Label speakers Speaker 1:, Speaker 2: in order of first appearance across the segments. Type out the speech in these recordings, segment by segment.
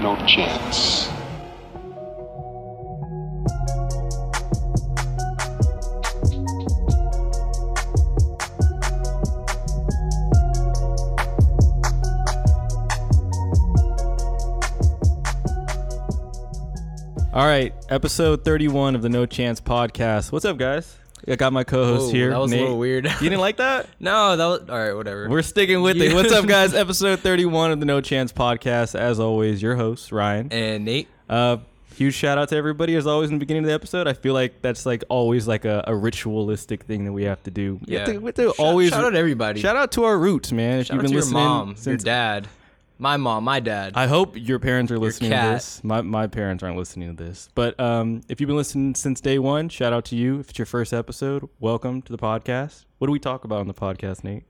Speaker 1: no chance.
Speaker 2: All right, episode 31 of the No Chance podcast. What's up, guys? I got my co-host
Speaker 3: Whoa,
Speaker 2: here.
Speaker 3: That was
Speaker 2: Nate.
Speaker 3: a little weird.
Speaker 2: You didn't like that?
Speaker 3: no, that was all right. Whatever.
Speaker 2: We're sticking with it. What's up, guys? Episode 31 of the No Chance podcast. As always, your host Ryan.
Speaker 3: and Nate.
Speaker 2: Uh, huge shout out to everybody as always in the beginning of the episode. I feel like that's like always like a, a ritualistic thing that we have to do. We have
Speaker 3: Yeah.
Speaker 2: to- we have to
Speaker 3: Shout-
Speaker 2: always
Speaker 3: shout out to everybody.
Speaker 2: Shout out to our roots, man. If
Speaker 3: Shout
Speaker 2: you've been
Speaker 3: to your
Speaker 2: listening
Speaker 3: mom, your dad, my mom, my dad.
Speaker 2: I hope your parents are listening to this. My my parents aren't listening to this. But um, if you've been listening since day one, shout out to you. If it's your first episode, welcome to the podcast. What do we talk about on the podcast, Nate?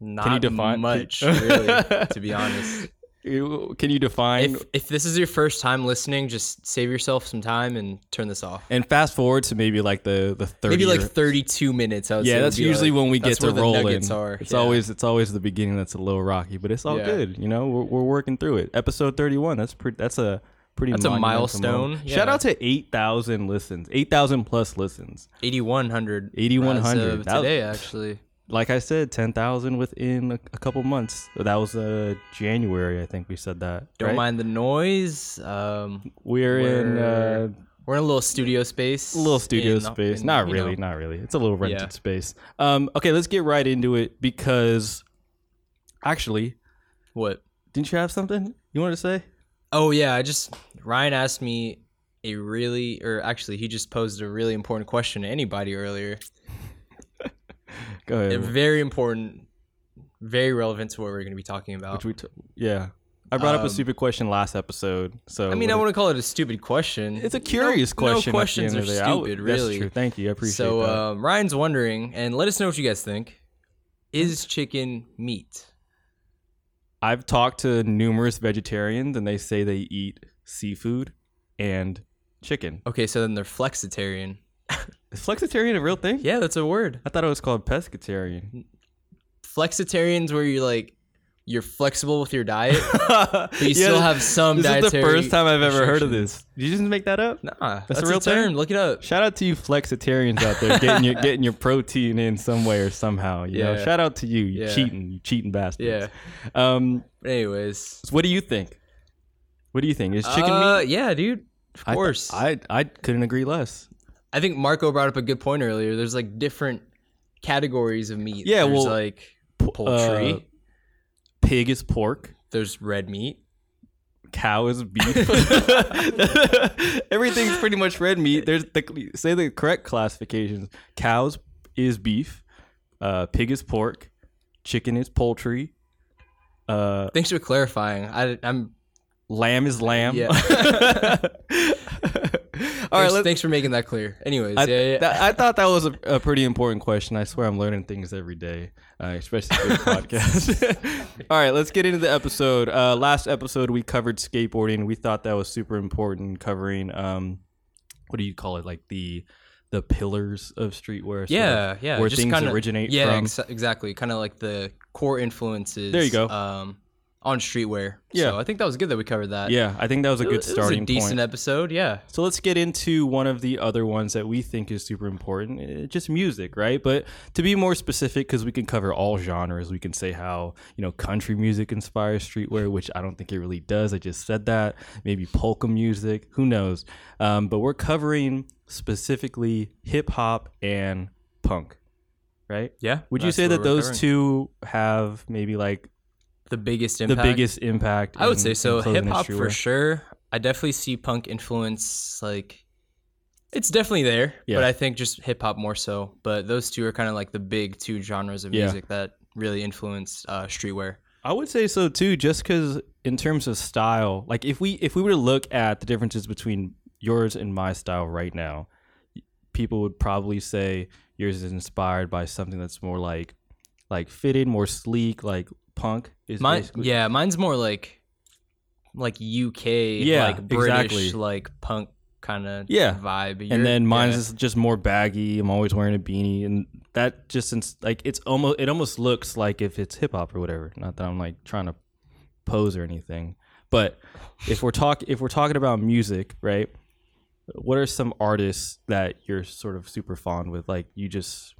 Speaker 3: Not
Speaker 2: you define-
Speaker 3: much, really, to be honest.
Speaker 2: Can you define
Speaker 3: If if this is your first time listening, just save yourself some time and turn this off.
Speaker 2: and fast forward to maybe like the the thirty?
Speaker 3: Maybe like 32 minutes. I would
Speaker 2: yeah,
Speaker 3: say
Speaker 2: that's usually
Speaker 3: like-
Speaker 2: when we get to rolling.
Speaker 3: nuggets Are.
Speaker 2: It's
Speaker 3: Yeah.
Speaker 2: always it's always the beginning that's a little rocky, but it's all
Speaker 3: Yeah.
Speaker 2: good. You know, we're, we're working through it. Episode thirty one. That's pretty. That's a pretty.
Speaker 3: That's a milestone,
Speaker 2: moment. Shout out to eight thousand listens, eight thousand plus listens.
Speaker 3: 8100.
Speaker 2: 8100.
Speaker 3: as
Speaker 2: was-
Speaker 3: today, actually.
Speaker 2: Like I said, ten thousand within a, a couple months. That was uh January, I think we said that.
Speaker 3: Don't
Speaker 2: right?
Speaker 3: mind the noise. Um,
Speaker 2: We're, in
Speaker 3: We're-
Speaker 2: uh,
Speaker 3: we're in a little studio space.
Speaker 2: a little studio
Speaker 3: in-
Speaker 2: space.
Speaker 3: in,
Speaker 2: not really,
Speaker 3: know,
Speaker 2: not really. It's a little rented
Speaker 3: Yeah.
Speaker 2: space. Um, okay, let's get right into it because actually,
Speaker 3: What?
Speaker 2: didn't you have something you wanted to say?
Speaker 3: Oh yeah, I just Ryan asked me a really, or actually, he just posed a really important question to anybody earlier.
Speaker 2: Go ahead.
Speaker 3: Very important, very relevant to what we're going to be talking about.
Speaker 2: Which we t- yeah. I brought up a
Speaker 3: Um,
Speaker 2: stupid question last episode. So
Speaker 3: I mean, I want to call it a stupid question.
Speaker 2: it's a curious
Speaker 3: No-
Speaker 2: question.
Speaker 3: No questions are
Speaker 2: of the day.
Speaker 3: Stupid,
Speaker 2: That's
Speaker 3: really.
Speaker 2: true. Thank you. I appreciate it.
Speaker 3: so
Speaker 2: that.
Speaker 3: um, Ryan's wondering, and let us know what you guys think. Is chicken meat?
Speaker 2: I've talked to numerous vegetarians and they say they eat seafood and chicken.
Speaker 3: Okay, so then they're flexitarian.
Speaker 2: Is flexitarian a real thing?
Speaker 3: Yeah, that's a word.
Speaker 2: I thought it was called pescatarian.
Speaker 3: Flexitarians, where you're like, you're flexible with your diet, but you still have some
Speaker 2: This is the first time I've ever heard of this. Did you just make that up?
Speaker 3: Nah,
Speaker 2: That's
Speaker 3: that's,
Speaker 2: a real
Speaker 3: a term.
Speaker 2: thing?
Speaker 3: Look it up.
Speaker 2: Shout out to you flexitarians out there getting your getting your protein in some way or somehow. You know,
Speaker 3: Yeah.
Speaker 2: shout out to you, you
Speaker 3: Yeah.
Speaker 2: cheating, you cheating bastards.
Speaker 3: Yeah.
Speaker 2: Um,
Speaker 3: anyways,
Speaker 2: so what do you think? What do you think? Is chicken
Speaker 3: uh,
Speaker 2: meat?
Speaker 3: Yeah, dude. Of
Speaker 2: I th-
Speaker 3: course. I,
Speaker 2: I I couldn't agree less.
Speaker 3: Think Marco brought up a good point earlier. There's like different categories of meat.
Speaker 2: Yeah,
Speaker 3: There's
Speaker 2: well,
Speaker 3: like poultry.
Speaker 2: uh, Pig is pork.
Speaker 3: There's red meat.
Speaker 2: cow is beef. Everything's pretty much red meat. There's the say the correct classifications. Cows is beef. Uh, pig is pork. Chicken is poultry. Uh,
Speaker 3: Thanks for clarifying. I, I'm.
Speaker 2: lamb is lamb.
Speaker 3: Yeah.
Speaker 2: All right,
Speaker 3: thanks,
Speaker 2: let's.
Speaker 3: thanks for making that clear. Anyways,
Speaker 2: I,
Speaker 3: yeah, yeah.
Speaker 2: that- I thought that was a, a pretty important question. I swear I'm learning things every day, uh, especially for this podcast. All right, let's get into the episode. Uh, last episode we covered skateboarding. We thought that was super important, covering um, what do you call it, like the the pillars of streetwear. sort of,
Speaker 3: yeah, yeah.
Speaker 2: where
Speaker 3: just
Speaker 2: things
Speaker 3: kinda,
Speaker 2: originate
Speaker 3: Yeah,
Speaker 2: from.
Speaker 3: ex- exactly. Kind of like the core influences.
Speaker 2: There you go.
Speaker 3: Um, on streetwear.
Speaker 2: Yeah.
Speaker 3: So I think that was good that we covered that.
Speaker 2: yeah, I think that was a
Speaker 3: It
Speaker 2: good
Speaker 3: was- it
Speaker 2: starting
Speaker 3: was a decent
Speaker 2: point.
Speaker 3: episode. Yeah.
Speaker 2: So let's get into one of the other ones that we think is super important. eh, Just music, right? But to be more specific, because we can cover all genres, we can say how you know country music inspires streetwear, which I don't think it really does. I just said that. Maybe polka music, who knows? Um, but we're covering specifically hip hop and punk, right?
Speaker 3: Yeah.
Speaker 2: Would you say that those
Speaker 3: covering.
Speaker 2: two have maybe like
Speaker 3: the biggest impact?
Speaker 2: the biggest impact?
Speaker 3: I would
Speaker 2: in-
Speaker 3: say so. Hip hop for sure. I definitely see punk influence. Like, it's definitely there,
Speaker 2: Yeah.
Speaker 3: but I think just hip hop more so. But those two are kind of like the big two genres of
Speaker 2: Yeah.
Speaker 3: music that really influence uh, streetwear.
Speaker 2: I would say so too, just because in terms of style, like if we if we were to look at the differences between yours and my style right now, people would probably say yours is inspired by something that's more like like fitted, more sleek, like punk is
Speaker 3: Mine,
Speaker 2: basically-
Speaker 3: yeah, mine's more like like UK,
Speaker 2: Yeah,
Speaker 3: like British,
Speaker 2: exactly.
Speaker 3: like punk kind of
Speaker 2: Yeah.
Speaker 3: vibe. You're-
Speaker 2: and then mine's
Speaker 3: yeah.
Speaker 2: is just more baggy. I'm always wearing a beanie, and that just since like it's almost it almost looks like if it's hip hop or whatever. Not that I'm like trying to pose or anything, But if we're talk if we're talking about music, right? What are some artists that you're sort of super fond with? Like you just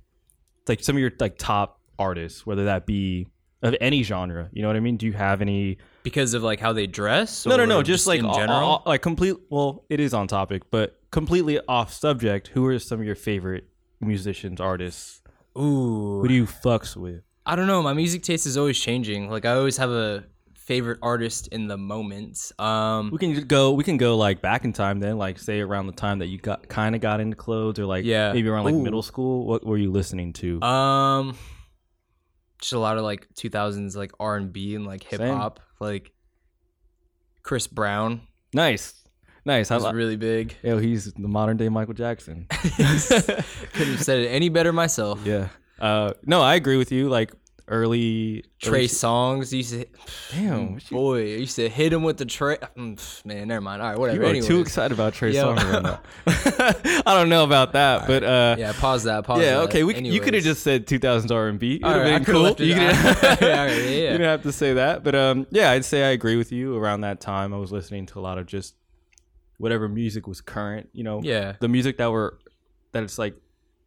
Speaker 2: like some of your like top artists, whether that be of any genre. You know what I mean? Do you have any?
Speaker 3: Because of like how they dress?
Speaker 2: No, no, no.
Speaker 3: or
Speaker 2: Just, like
Speaker 3: in
Speaker 2: all-
Speaker 3: general.
Speaker 2: all- like complete. Well, it is on topic, but completely off subject. Who are some of your favorite musicians, artists?
Speaker 3: Ooh.
Speaker 2: Who do you fucks with?
Speaker 3: I don't know. My music taste is always changing. Like I always have a favorite artist in the moment. Um,
Speaker 2: We can go. We can go like back in time then, like say around the time that you got kind of got into clothes, or like
Speaker 3: Yeah.
Speaker 2: maybe around like
Speaker 3: Ooh.
Speaker 2: middle school. What were you listening to?
Speaker 3: um, just a lot of like 2000s like R and B and like hip hop. Like Chris Brown
Speaker 2: nice, nice. I
Speaker 3: was
Speaker 2: li-
Speaker 3: really big.
Speaker 2: Yo, he's the modern day Michael Jackson.
Speaker 3: Couldn't have said it any better myself.
Speaker 2: yeah. Uh, no, I agree with you. Like early
Speaker 3: Trey
Speaker 2: early-
Speaker 3: Songz You said,
Speaker 2: Damn, boy, you-
Speaker 3: boy, I used to hit him with the Trey. Mm, Man, never mind. All right, whatever.
Speaker 2: You are
Speaker 3: Anyways.
Speaker 2: too excited about Trey
Speaker 3: Yo.
Speaker 2: Songz right now. I don't know about that, but uh,
Speaker 3: Yeah, pause that. Pause
Speaker 2: yeah,
Speaker 3: that.
Speaker 2: okay. We, you could have just said 2000s R&B. It would have been
Speaker 3: could've
Speaker 2: cool.
Speaker 3: left
Speaker 2: You, didn't,
Speaker 3: All right, yeah,
Speaker 2: you didn't have to say that, but um, yeah, I'd say I agree with you. Around that time, I was listening to a lot of just whatever music was current. You know,
Speaker 3: Yeah.
Speaker 2: the music that were that it's like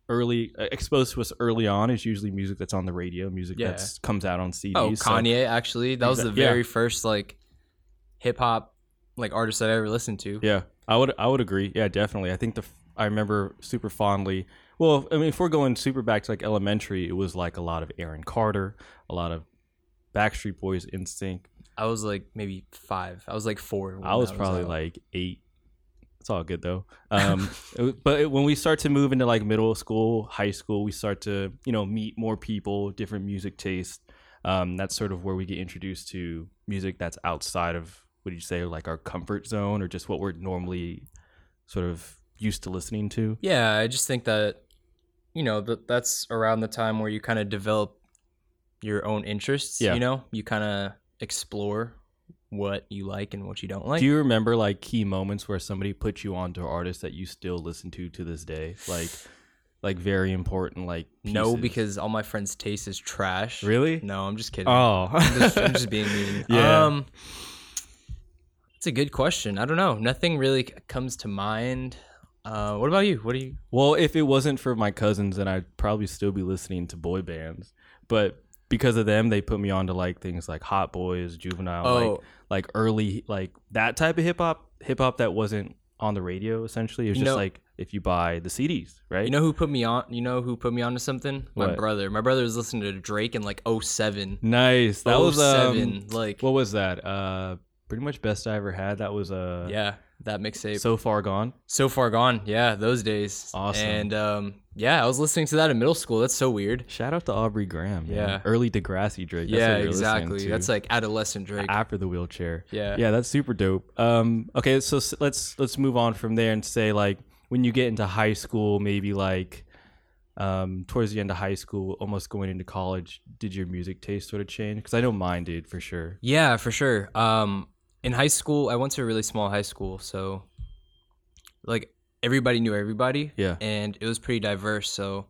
Speaker 2: early uh, exposed to us early on is usually music that's on the radio, music
Speaker 3: Yeah.
Speaker 2: that comes out on CDs.
Speaker 3: Oh,
Speaker 2: so-
Speaker 3: Kanye actually. That was the
Speaker 2: Exact- yeah.
Speaker 3: very first like hip hop like artist that I ever listened to.
Speaker 2: Yeah, I would I would agree. Yeah, definitely. I think the f- I remember super fondly. Well, I mean, if we're going super back to like elementary, it was like a lot of Aaron Carter, a lot of Backstreet Boys, NSYNC.
Speaker 3: I was like maybe five. I was like four. when
Speaker 2: I was
Speaker 3: that
Speaker 2: probably
Speaker 3: out.
Speaker 2: like eight. It's all good though. Um, but when we start to move into like middle school, high school, we start to you know meet more people, different music tastes. Um, that's sort of where we get introduced to music that's outside of what do you say, like our comfort zone, or just what we're normally sort of used to listening to.
Speaker 3: Yeah, I just think that you know that that's around the time where you kind of develop your own interests.
Speaker 2: Yeah.
Speaker 3: You know, you kind of explore what you like and what you don't like.
Speaker 2: Do you remember like key moments where somebody put you onto an artist that you still listen to to this day? Like, like very important. Like
Speaker 3: no, because all my friends' taste is trash.
Speaker 2: really.
Speaker 3: No, I'm just kidding.
Speaker 2: Oh,
Speaker 3: I'm, just, I'm just being mean.
Speaker 2: Yeah.
Speaker 3: Um, it's a good question. I don't know. Nothing really comes to mind. Uh, what about you? What do you?
Speaker 2: Well, if it wasn't for my cousins, then I'd probably still be listening to boy bands. But because of them, they put me on to like things like Hot Boys, Juvenile, like
Speaker 3: Oh.
Speaker 2: like early like that type of hip hop, hip hop that wasn't on the radio. Essentially, it was
Speaker 3: You
Speaker 2: just
Speaker 3: know-
Speaker 2: like if you buy the CDs, right?
Speaker 3: You know who put me on? You know who put me on to something? My
Speaker 2: What?
Speaker 3: brother. My brother was listening to Drake in like 07.
Speaker 2: nice. That was um,
Speaker 3: 07, like
Speaker 2: what was that? Uh, pretty much best I ever had. That was uh,
Speaker 3: yeah, that mixtape. So,
Speaker 2: so far gone.
Speaker 3: So far gone. Yeah, those days.
Speaker 2: Awesome.
Speaker 3: And um, yeah, I was listening to that in middle school. That's so weird.
Speaker 2: Shout out to Aubrey Graham. man.
Speaker 3: Yeah.
Speaker 2: early Degrassi Drake. That's
Speaker 3: yeah,
Speaker 2: what you're listening
Speaker 3: exactly. That's like adolescent Drake.
Speaker 2: after the wheelchair.
Speaker 3: Yeah.
Speaker 2: yeah, that's super dope. Um, okay, so let's let's move on from there and say like when you get into high school, maybe like um, towards the end of high school, almost going into college, did your music taste sort of change? Because I know mine did for sure.
Speaker 3: Yeah, for sure. Um, in high school, I went to a really small high school, so like everybody knew everybody.
Speaker 2: Yeah.
Speaker 3: and it was pretty diverse. So,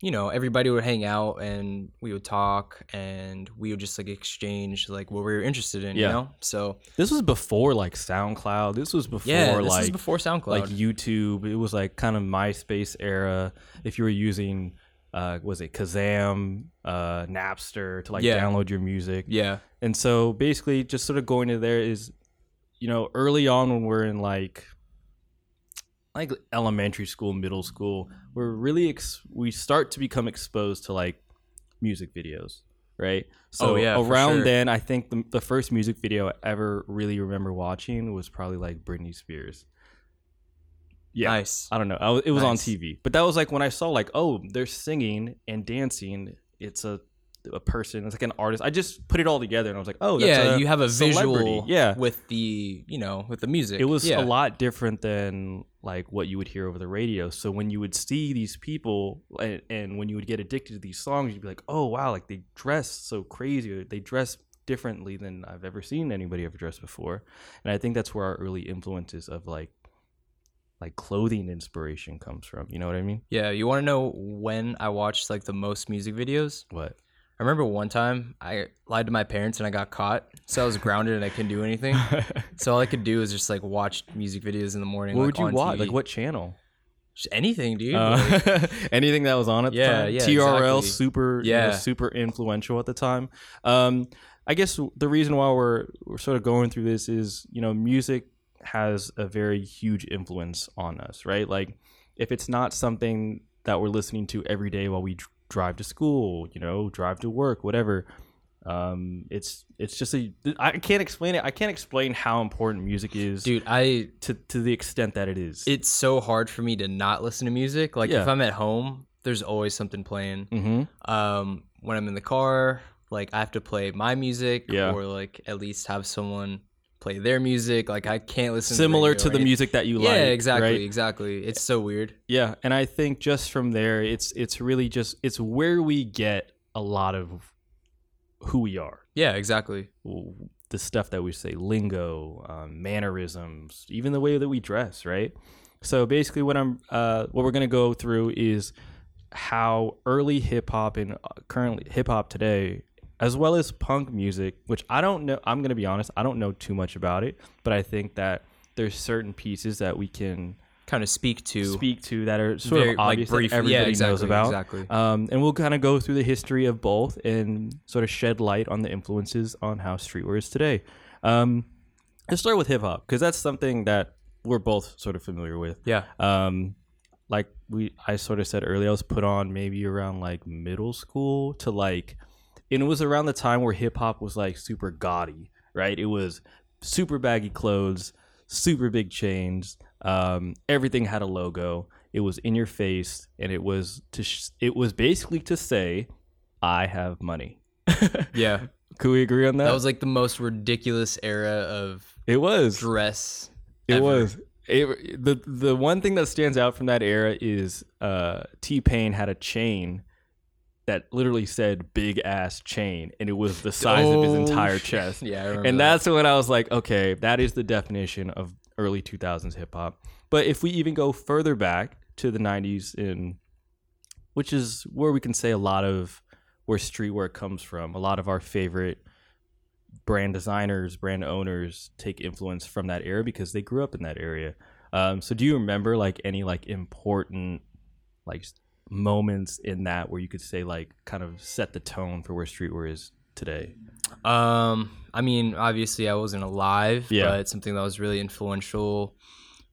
Speaker 3: you know, everybody would hang out and we would talk and we would just like exchange like what we were interested in.
Speaker 2: Yeah.
Speaker 3: You know, so
Speaker 2: This was before like SoundCloud. This was before
Speaker 3: yeah, this
Speaker 2: like
Speaker 3: was before SoundCloud.
Speaker 2: like YouTube. It was like kind of MySpace era. If you were using uh, was it Kazaa, uh, Napster to like
Speaker 3: Yeah.
Speaker 2: download your music.
Speaker 3: yeah,
Speaker 2: And so basically, just sort of going to there is, you know, early on when we're in like, like elementary school, middle school, we're really ex- we start to become exposed to like music videos, right? So
Speaker 3: Oh, yeah,
Speaker 2: around
Speaker 3: sure.
Speaker 2: then, I think the, the first music video I ever really remember watching was probably like Britney Spears. Yeah,
Speaker 3: nice.
Speaker 2: I don't know. I it was on TV, but that was like when I saw like, oh, they're singing and dancing. It's a a person. It's like an artist. I just put it all together, and I was like, oh, that's
Speaker 3: yeah,
Speaker 2: a
Speaker 3: you have a
Speaker 2: celebrity.
Speaker 3: visual.
Speaker 2: Yeah,
Speaker 3: with the you know with the music.
Speaker 2: it was
Speaker 3: yeah.
Speaker 2: a lot different than like what you would hear over the radio. So when you would see these people, and, and when you would get addicted to these songs, you'd be like, oh wow, like they dress so crazy. They dress differently than I've ever seen anybody ever dress before. And I think that's where our early influences of like like clothing inspiration comes from. You know what I mean?
Speaker 3: Yeah, you want to know when I watched like the most music videos?
Speaker 2: What?
Speaker 3: I remember one time I lied to my parents and I got caught, so I was grounded and I couldn't do anything. so all I could do was just like watch music videos in the morning.
Speaker 2: what
Speaker 3: like,
Speaker 2: would you watch?
Speaker 3: TV.
Speaker 2: Like what channel?
Speaker 3: Just anything, dude. Like,
Speaker 2: Uh, anything that was on at the
Speaker 3: Yeah,
Speaker 2: time.
Speaker 3: yeah,
Speaker 2: TRL
Speaker 3: exactly.
Speaker 2: super you know,
Speaker 3: Yeah.
Speaker 2: super influential at the time. Um, I guess the reason why we're we're sort of going through this is you know music has a very huge influence on us, right? Like if it's not something that we're listening to every day while we dr- drive to school, you know, drive to work, whatever. Um, it's it's just a I can't explain it. I can't explain how important music is
Speaker 3: dude, I
Speaker 2: to to the extent that it is.
Speaker 3: it's so hard for me to not listen to music. Like
Speaker 2: Yeah.
Speaker 3: if I'm at home, there's always something playing.
Speaker 2: mm-hmm.
Speaker 3: Um, when I'm in the car, like I have to play my music,
Speaker 2: Yeah.
Speaker 3: or like at least have someone play their music. Like I can't listen
Speaker 2: Similar
Speaker 3: to,
Speaker 2: to the
Speaker 3: music.
Speaker 2: music that you
Speaker 3: Yeah,
Speaker 2: like.
Speaker 3: Yeah, exactly,
Speaker 2: right?
Speaker 3: exactly. It's so weird.
Speaker 2: Yeah, and I think just from there, it's it's really just it's where we get a lot of who we are,
Speaker 3: Yeah, exactly.
Speaker 2: the stuff that we say, lingo, um, mannerisms, even the way that we dress, right? So basically, what I'm uh, what we're gonna go through is how early hip hop and uh, currently hip hop today, as well as punk music, which I don't know. I'm gonna be honest, I don't know too much about it, but I think that there's certain pieces that we can
Speaker 3: Kind of speak to
Speaker 2: speak to that are sort
Speaker 3: very,
Speaker 2: of obvious
Speaker 3: like brief.
Speaker 2: that everybody
Speaker 3: yeah, exactly,
Speaker 2: knows about.
Speaker 3: Exactly.
Speaker 2: Um, and we'll kind of go through the history of both and sort of shed light on the influences on how streetwear is today. Um, let's start with hip hop because that's something that we're both sort of familiar with.
Speaker 3: yeah.
Speaker 2: Um, like we, I sort of said earlier, I was put on maybe around like middle school to like, and it was around the time where hip hop was like super gaudy, right? It was super baggy clothes, super big chains. Um, everything had a logo. It was in your face, and it was to. Sh- it was basically to say, "I have money."
Speaker 3: Yeah.
Speaker 2: Could we agree on that?
Speaker 3: That was like the most ridiculous era of
Speaker 2: it was.
Speaker 3: dress.
Speaker 2: It
Speaker 3: ever.
Speaker 2: was. It, the the one thing that stands out from that era is uh, T Pain had a chain that literally said "big ass chain," and it was the size of his
Speaker 3: Oh,
Speaker 2: entire chest.
Speaker 3: Yeah, I remember
Speaker 2: And
Speaker 3: that.
Speaker 2: that's when I was like, okay, that is the definition of early 2000s hip hop. But if we even go further back to the 90s, in which is where we can say a lot of where streetwear comes from, a lot of our favorite brand designers, brand owners take influence from that era because they grew up in that area. Um, so do you remember like any like important like moments in that where you could say like kind of set the tone for where streetwear is today?
Speaker 3: Um, I mean, obviously, I wasn't alive,
Speaker 2: Yeah.
Speaker 3: but something that was really influential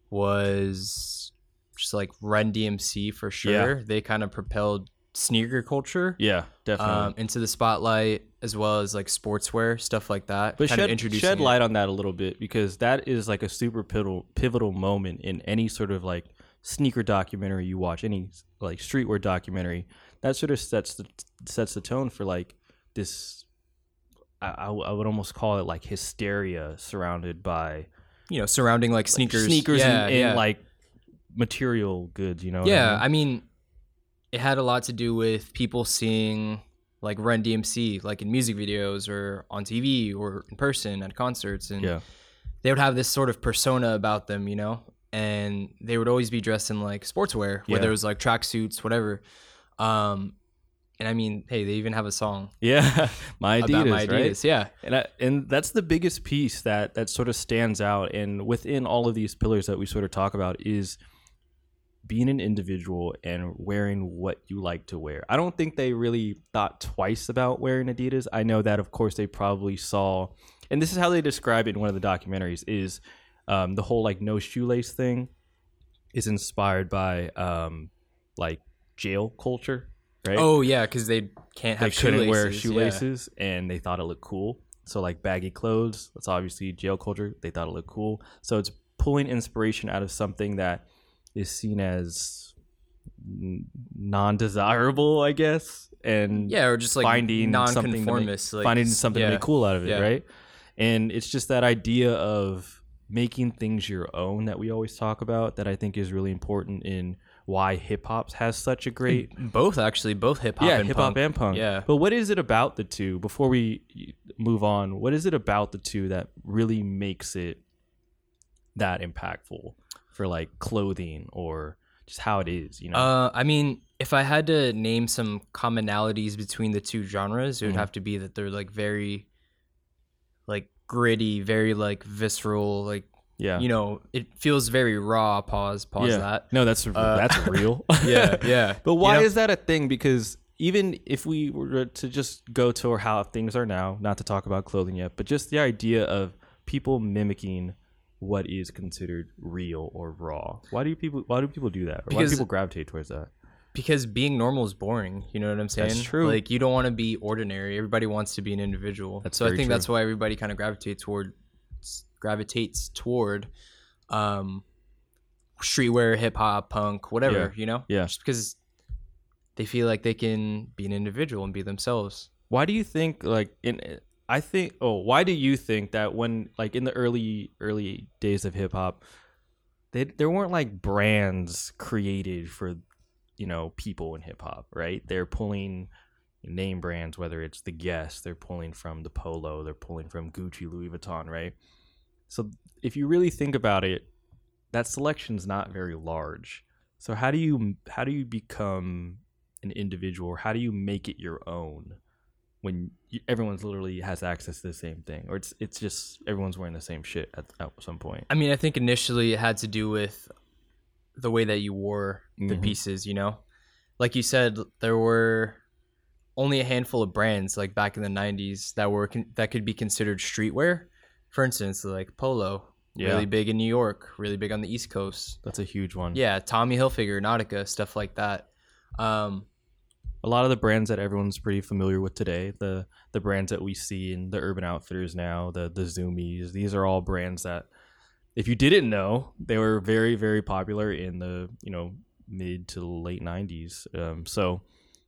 Speaker 3: was just like Run DMC for sure. They kind of propelled sneaker culture
Speaker 2: Yeah, definitely.
Speaker 3: um, into the spotlight, as well as like sportswear stuff like that.
Speaker 2: But shed, shed
Speaker 3: it.
Speaker 2: light on that a little bit because that is like a super pivotal pivotal moment in any sort of like sneaker documentary you watch, any like streetwear documentary. That sort of sets the sets the tone for like this. I would almost call it like hysteria surrounded by
Speaker 3: you know, surrounding like
Speaker 2: like,
Speaker 3: sneakers,
Speaker 2: sneakers,
Speaker 3: yeah,
Speaker 2: and, and
Speaker 3: yeah.
Speaker 2: like material goods. You know? what I
Speaker 3: yeah,
Speaker 2: mean?
Speaker 3: I mean, it had a lot to do with people seeing like Run DMC, like in music videos or on TV or in person at concerts, and
Speaker 2: yeah,
Speaker 3: they would have this sort of persona about them, you know, and they would always be dressed in like sportswear, whether
Speaker 2: Yeah.
Speaker 3: it was like tracksuits, whatever. Um, and I mean, hey, they even have a song
Speaker 2: yeah. my Adidas,
Speaker 3: my
Speaker 2: right?
Speaker 3: Yeah,
Speaker 2: and I, and that's the biggest piece that that sort of stands out and within all of these pillars that we sort of talk about is being an individual and wearing what you like to wear. I don't think they really thought twice about wearing Adidas. I know that of course they probably saw and this is how they describe it in one of the documentaries is um, the whole like no shoelace thing is inspired by um, like jail culture, right?
Speaker 3: Oh yeah, because they can't
Speaker 2: they
Speaker 3: have
Speaker 2: couldn't wear
Speaker 3: shoelaces, yeah.
Speaker 2: and they thought it looked cool. So like baggy clothes, that's obviously jail culture. They thought it looked cool. So it's pulling inspiration out of something that is seen as non-desirable, I guess, and
Speaker 3: Yeah, or just like
Speaker 2: finding something make-
Speaker 3: non-conformist, like,
Speaker 2: finding something
Speaker 3: yeah.
Speaker 2: cool out of it,
Speaker 3: Yeah.
Speaker 2: right? And it's just that idea of making things your own that we always talk about that I think is really important in why hip hop has such a great
Speaker 3: Both actually, both hip hop
Speaker 2: yeah,
Speaker 3: and
Speaker 2: hip hop and punk.
Speaker 3: Yeah.
Speaker 2: But what is it about the two? Before we move on, what is it about the two that really makes it that impactful for like clothing or just how it is? You know?
Speaker 3: Uh, I mean, if I had to name some commonalities between the two genres, it would
Speaker 2: Mhm.
Speaker 3: have to be that they're like very like gritty, very like visceral, like
Speaker 2: Yeah.
Speaker 3: you know, it feels very raw. Pause. Pause
Speaker 2: yeah.
Speaker 3: that.
Speaker 2: No, that's
Speaker 3: Uh,
Speaker 2: that's real.
Speaker 3: Yeah, yeah.
Speaker 2: But
Speaker 3: You
Speaker 2: why
Speaker 3: know?
Speaker 2: is that a thing? Because even if we were to just go to how things are now, not to talk about clothing yet, but just the idea of people mimicking what is considered real or raw. Why do people why do people do that? Or why do people gravitate towards that?
Speaker 3: Because being normal is boring. You know what I'm saying?
Speaker 2: That's true.
Speaker 3: Like you don't want to be ordinary. Everybody wants to be an individual.
Speaker 2: That's
Speaker 3: so I think
Speaker 2: true.
Speaker 3: that's why everybody kind of gravitates toward gravitates toward um streetwear, hip hop, punk, whatever, you know?
Speaker 2: Yeah.
Speaker 3: Just because they feel like they can be an individual and be themselves.
Speaker 2: Why do you think like in I think oh why do you think that when like in the early early days of hip hop they there weren't like brands created for you know people in hip hop right? They're pulling name brands whether it's the Guess they're pulling from the Polo they're pulling from Gucci Louis Vuitton right? So if you really think about it that selection's not very large. So how do you how do you become an individual? How do you make it your own when you, everyone's literally has access to the same thing? Or it's it's just everyone's wearing the same shit at, at some point?
Speaker 3: I mean, I think initially it had to do with the way that you wore the
Speaker 2: Mhm.
Speaker 3: pieces, you know? Like you said, there were only a handful of brands like back in the 90s that were con- that could be considered streetwear. For instance, like Polo,
Speaker 2: Yeah.
Speaker 3: really big in New York, really big on the East Coast.
Speaker 2: that's a huge one
Speaker 3: Yeah, Tommy Hilfiger, Nautica, stuff like that. Um,
Speaker 2: a lot of the brands that everyone's pretty familiar with today the the brands that we see in the urban outfitters now the the zoomies these are all brands that if you didn't know they were very very popular in the you know mid to late 90s um, so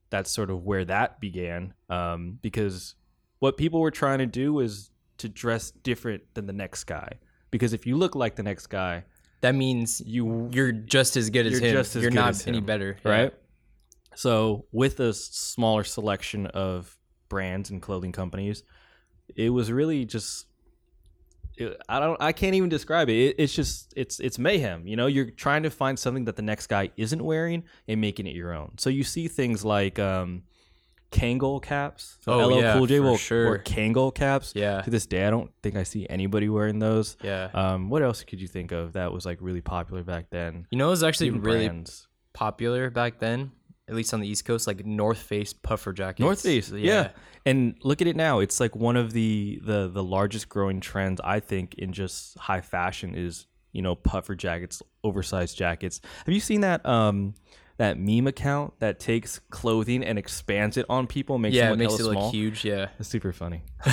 Speaker 2: that's sort of where that began um, because what people were trying to do was to dress different than the next guy because if you look like the next guy
Speaker 3: that means
Speaker 2: you
Speaker 3: you're just as good as
Speaker 2: You're
Speaker 3: him.
Speaker 2: just as
Speaker 3: you're not
Speaker 2: as
Speaker 3: any
Speaker 2: him,
Speaker 3: better, Yeah.
Speaker 2: right? So with a smaller selection of brands and clothing companies, it was really just it, I don't I can't even describe it. it. It's just it's it's mayhem. You know, you're trying to find something that the next guy isn't wearing and making it your own. So you see things like um Kangol caps.
Speaker 3: Oh,
Speaker 2: LL
Speaker 3: yeah,
Speaker 2: Cool J will
Speaker 3: sure.
Speaker 2: wear Kangol caps.
Speaker 3: Yeah,
Speaker 2: To this day, I don't think I see anybody wearing those.
Speaker 3: yeah.
Speaker 2: Um, what else could you think of that was like really popular back then?
Speaker 3: You know, it was actually
Speaker 2: Even
Speaker 3: really
Speaker 2: brands.
Speaker 3: popular back then, at least on the East Coast, like North Face puffer jackets.
Speaker 2: North Face, yeah. And look at it now. It's like one of the the the largest growing trends I think in just high fashion is, you know, puffer jackets, oversized jackets. Have you seen that um that meme account that takes clothing and expands it on people, makes
Speaker 3: yeah,
Speaker 2: them
Speaker 3: it makes it look
Speaker 2: small?
Speaker 3: huge. Yeah,
Speaker 2: It's super funny.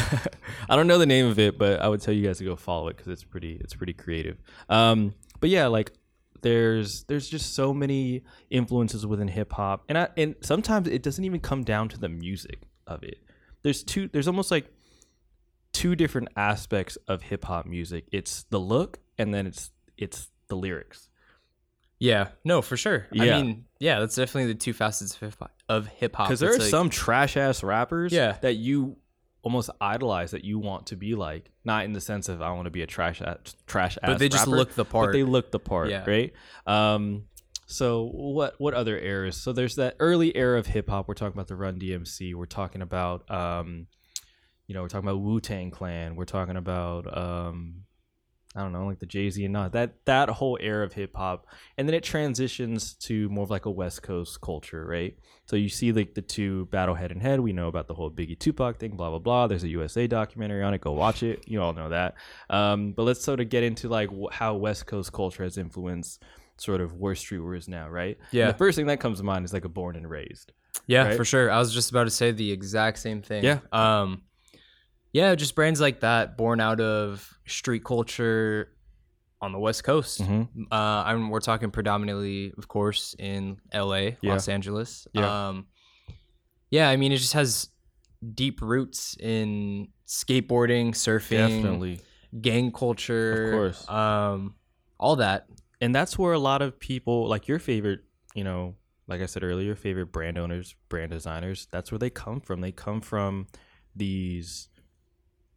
Speaker 2: I don't know the name of it, but I would tell you guys to go follow it because it's pretty it's pretty creative. Um, but yeah, like there's there's just so many influences within hip hop, and I and sometimes it doesn't even come down to the music of it. There's two. There's almost like two different aspects of hip hop music. It's the look, and then it's it's the lyrics.
Speaker 3: yeah. No, for sure.
Speaker 2: Yeah.
Speaker 3: I mean, yeah, that's definitely the two facets of hip hop. Of hip hop,
Speaker 2: Because there are
Speaker 3: like-
Speaker 2: some trash ass rappers
Speaker 3: Yeah.
Speaker 2: that you almost idolize that you want to be like. Not in the sense of I want to be a trash ass, trash ass,
Speaker 3: but they just
Speaker 2: rapper,
Speaker 3: look the part.
Speaker 2: but they look the part,
Speaker 3: Yeah.
Speaker 2: right? Um, so what what other eras? So there's that early era of hip hop. We're talking about the Run DMC. We're talking about um, you know, we're talking about Wu Tang Clan. We're talking about um, I don't know, like the Jay Z and not that that whole era of hip hop, and then it transitions to more of like a West Coast culture, right? So you see like the two battle head and head. We know about the whole Biggie Tupac thing, blah blah blah. There's a USA documentary on it. Go watch it. You all know that. Um, but let's sort of get into like how West Coast culture has influenced sort of where streetwear is now, right? And
Speaker 3: Yeah.
Speaker 2: the first thing that comes to mind is like a born and raised.
Speaker 3: Yeah,
Speaker 2: right?
Speaker 3: for sure. I was just about to say the exact same thing.
Speaker 2: Yeah.
Speaker 3: Um yeah, just brands like that born out of street culture on the West Coast.
Speaker 2: Mm-hmm.
Speaker 3: Uh I mean, we're talking predominantly, of course, in LA,
Speaker 2: Yeah.
Speaker 3: Los Angeles.
Speaker 2: Yeah.
Speaker 3: Um yeah, I mean it just has deep roots in skateboarding, surfing,
Speaker 2: Definitely.
Speaker 3: gang culture,
Speaker 2: Of course.
Speaker 3: um all that.
Speaker 2: and that's where a lot of people like your favorite you know like i said earlier your favorite brand owners brand designers that's where they come from they come from these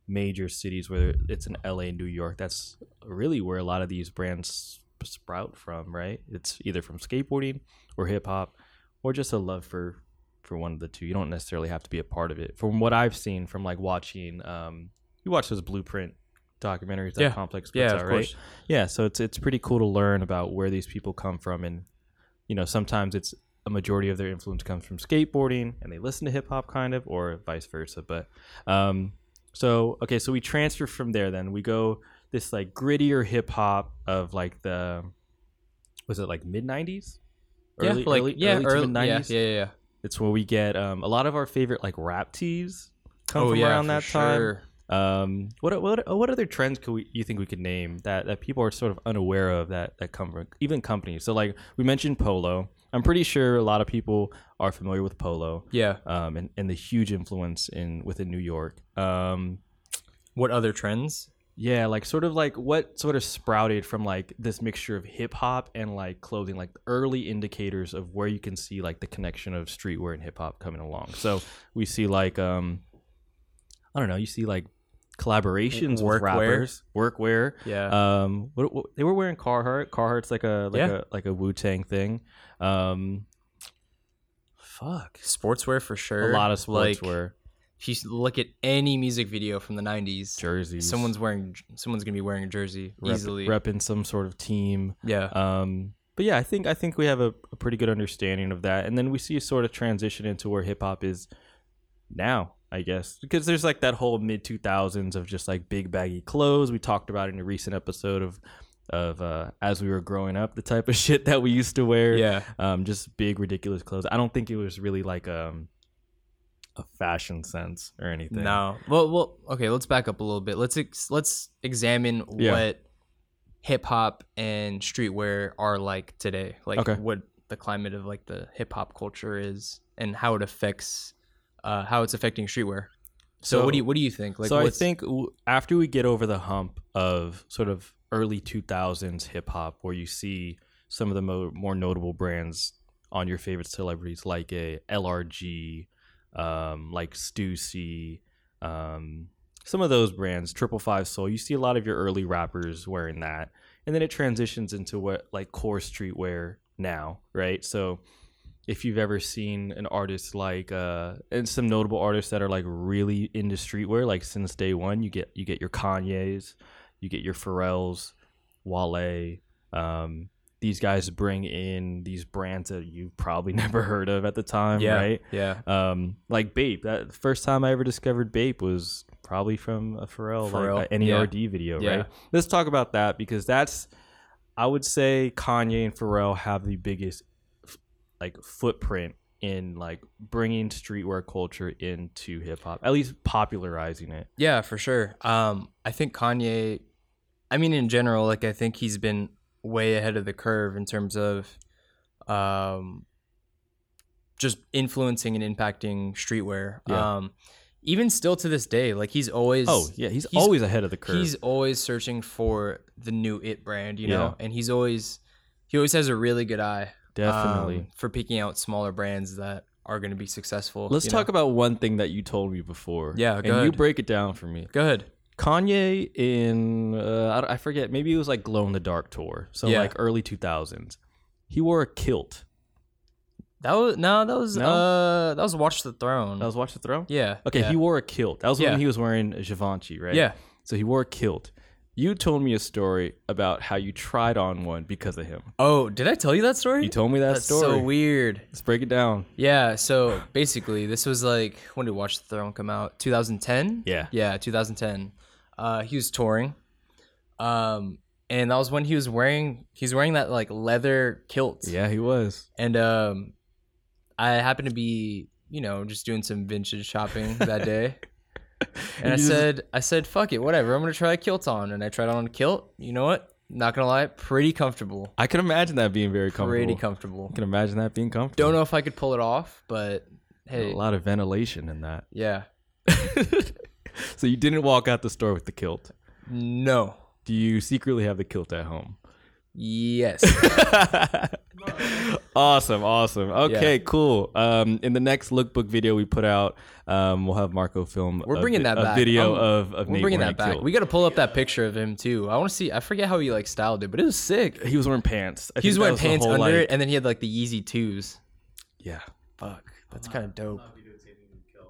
Speaker 2: major cities whether it's in la new york that's really where a lot of these brands sprout from right it's either from skateboarding or hip-hop or just a love for for one of the two. You don't necessarily have to be a part of it. From what I've seen from like watching, um, you watch those Blueprint documentaries that
Speaker 3: Yeah.
Speaker 2: Complex puts
Speaker 3: Yeah,
Speaker 2: out,
Speaker 3: of
Speaker 2: right?
Speaker 3: course.
Speaker 2: Yeah, so it's it's pretty cool to learn about where these people come from, and you know sometimes it's a majority of their influence comes from skateboarding, and they listen to hip hop kind of, or vice versa. But um, so okay, so we transfer from there. Then we go this like grittier hip hop of like the was it like mid '90s?
Speaker 3: yeah, like yeah,
Speaker 2: to
Speaker 3: early, yeah,
Speaker 2: mid-nineties?
Speaker 3: yeah, yeah.
Speaker 2: It's where we get um, a lot of our favorite like rap tees come
Speaker 3: oh
Speaker 2: from
Speaker 3: yeah,
Speaker 2: around that time.
Speaker 3: sure.
Speaker 2: Um, what what what other trends could we you think we could name that that people are sort of unaware of that that come from even companies? So like we mentioned polo. I'm pretty sure a lot of people are familiar with polo.
Speaker 3: Yeah.
Speaker 2: Um, and, and the huge influence in within New York. Um,
Speaker 3: What other trends?
Speaker 2: yeah, like sort of like what sort of sprouted from like this mixture of hip hop and like clothing, like early indicators of where you can see like the connection of streetwear and hip hop coming along. So we see like um I don't know, you see like collaborations with
Speaker 3: Workwear.
Speaker 2: rappers, workwear.
Speaker 3: Yeah.
Speaker 2: Um, what, what, they were wearing Carhartt. Carhartt's like a like
Speaker 3: Yeah.
Speaker 2: a like a Wu Tang thing. Um, fuck,
Speaker 3: sportswear for sure.
Speaker 2: a lot of
Speaker 3: Like,
Speaker 2: sportswear,
Speaker 3: if you look at any music video from the '90s,
Speaker 2: jerseys.
Speaker 3: someone's wearing, someone's gonna be wearing a jersey easily.
Speaker 2: rep,
Speaker 3: easily.
Speaker 2: repping some sort of team.
Speaker 3: Yeah.
Speaker 2: Um, but yeah, I think I think we have a, a pretty good understanding of that, and then we see a sort of transition into where hip hop is now, I guess, because there's like that whole mid two thousands of just like big baggy clothes. We talked about in a recent episode of of uh, as we were growing up, the type of shit that we used to wear.
Speaker 3: yeah.
Speaker 2: um, just big ridiculous clothes. I don't think it was really like um a fashion sense or anything.
Speaker 3: No. Well, well. Okay. Let's back up a little bit. Let's ex- let's examine
Speaker 2: Yeah.
Speaker 3: what hip hop and streetwear are like today. Like
Speaker 2: Okay.
Speaker 3: what the climate of like the hip hop culture is and how it affects, uh, how it's affecting streetwear. So, what do you what do you think? Like,
Speaker 2: so I think w- after we get over the hump of sort of early 2000s hip hop, where you see some of the mo- more notable brands on your favorite celebrities, like a LRG, um, like Stussy, um, some of those brands, Triple Five Soul. You see a lot of your early rappers wearing that, and then it transitions into what like core streetwear now, right? So if you've ever seen an artist like uh and some notable artists that are like really into streetwear like since day one you get you get your kanye's you get your pharrells wale um these guys bring in these brands that you've probably never heard of at the time
Speaker 3: yeah,
Speaker 2: right?
Speaker 3: yeah,
Speaker 2: um like bape that first time i ever discovered bape was probably from a pharrell,
Speaker 3: Pharrell,
Speaker 2: like a N.E.R.D video
Speaker 3: Yeah.
Speaker 2: right? Let's talk about that because that's i would say kanye and pharrell have the biggest like footprint in like bringing streetwear culture into hip hop at least popularizing it
Speaker 3: yeah, for sure. Um, I think Kanye. I mean, in general, like I think he's been way ahead of the curve in terms of, um, just influencing and impacting streetwear.
Speaker 2: Yeah.
Speaker 3: Um, even still to this day, like he's always
Speaker 2: oh yeah he's,
Speaker 3: he's-
Speaker 2: always ahead of the curve
Speaker 3: he's always searching for the new it brand, you know,
Speaker 2: Yeah.
Speaker 3: and he's always he always has a really good eye,
Speaker 2: definitely
Speaker 3: um, for picking out smaller brands that are going to be successful.
Speaker 2: let's talk
Speaker 3: know?
Speaker 2: about one thing that you told me before
Speaker 3: Yeah,
Speaker 2: and
Speaker 3: go
Speaker 2: you break it down for me
Speaker 3: Go ahead.
Speaker 2: Kanye in uh, I, I forget maybe it was like Glow in the Dark tour, so
Speaker 3: Yeah.
Speaker 2: like early two thousands. He wore a kilt.
Speaker 3: That was no, that was
Speaker 2: No?
Speaker 3: uh, that was Watch the Throne.
Speaker 2: That was Watch the Throne.
Speaker 3: yeah.
Speaker 2: Okay,
Speaker 3: yeah.
Speaker 2: he wore a kilt. That was
Speaker 3: Yeah.
Speaker 2: when he was wearing Givenchy, right?
Speaker 3: Yeah.
Speaker 2: So he wore a kilt. You told me a story about how you tried on one because of him.
Speaker 3: Oh, did I tell you that story?
Speaker 2: You told me that story.
Speaker 3: That's
Speaker 2: story.
Speaker 3: so weird.
Speaker 2: Let's break it down.
Speaker 3: Yeah. So basically, this was like when did Watch the Throne come out? 2010.
Speaker 2: Yeah.
Speaker 3: Yeah, 2010. Uh, he was touring, um, and that was when he was wearing he's wearing that like leather kilt.
Speaker 2: Yeah, he was.
Speaker 3: And um, I happened to be you know just doing some vintage shopping that day. And I
Speaker 2: just-
Speaker 3: said, I said, fuck it, whatever. I'm gonna try a kilt on, and I tried on a kilt. You know what? Not gonna lie, pretty comfortable.
Speaker 2: I can imagine that being very comfortable.
Speaker 3: Pretty comfortable.
Speaker 2: I can imagine that being comfortable.
Speaker 3: Don't know if I could pull it off, but hey,
Speaker 2: A lot of ventilation in that.
Speaker 3: yeah,
Speaker 2: so you didn't walk out the store with the kilt.
Speaker 3: no,
Speaker 2: Do you secretly have the kilt at home?
Speaker 3: Yes,
Speaker 2: awesome, awesome. Okay, cool. Um, in the next lookbook video we put out, um, we'll have Marco film.
Speaker 3: We're
Speaker 2: a
Speaker 3: bringing
Speaker 2: vi-
Speaker 3: that
Speaker 2: a
Speaker 3: back.
Speaker 2: video
Speaker 3: I'm-
Speaker 2: of of
Speaker 3: we're
Speaker 2: Nate
Speaker 3: bringing that back.
Speaker 2: kilt.
Speaker 3: We got to pull up that picture of him too. I want to see. I forget how he like styled it, but it was sick.
Speaker 2: he was wearing pants. I
Speaker 3: He was wearing
Speaker 2: the
Speaker 3: pants under
Speaker 2: like-
Speaker 3: it, and then he had like the Yeezy twos.
Speaker 2: Yeah,
Speaker 3: Fuck, that's kind of dope.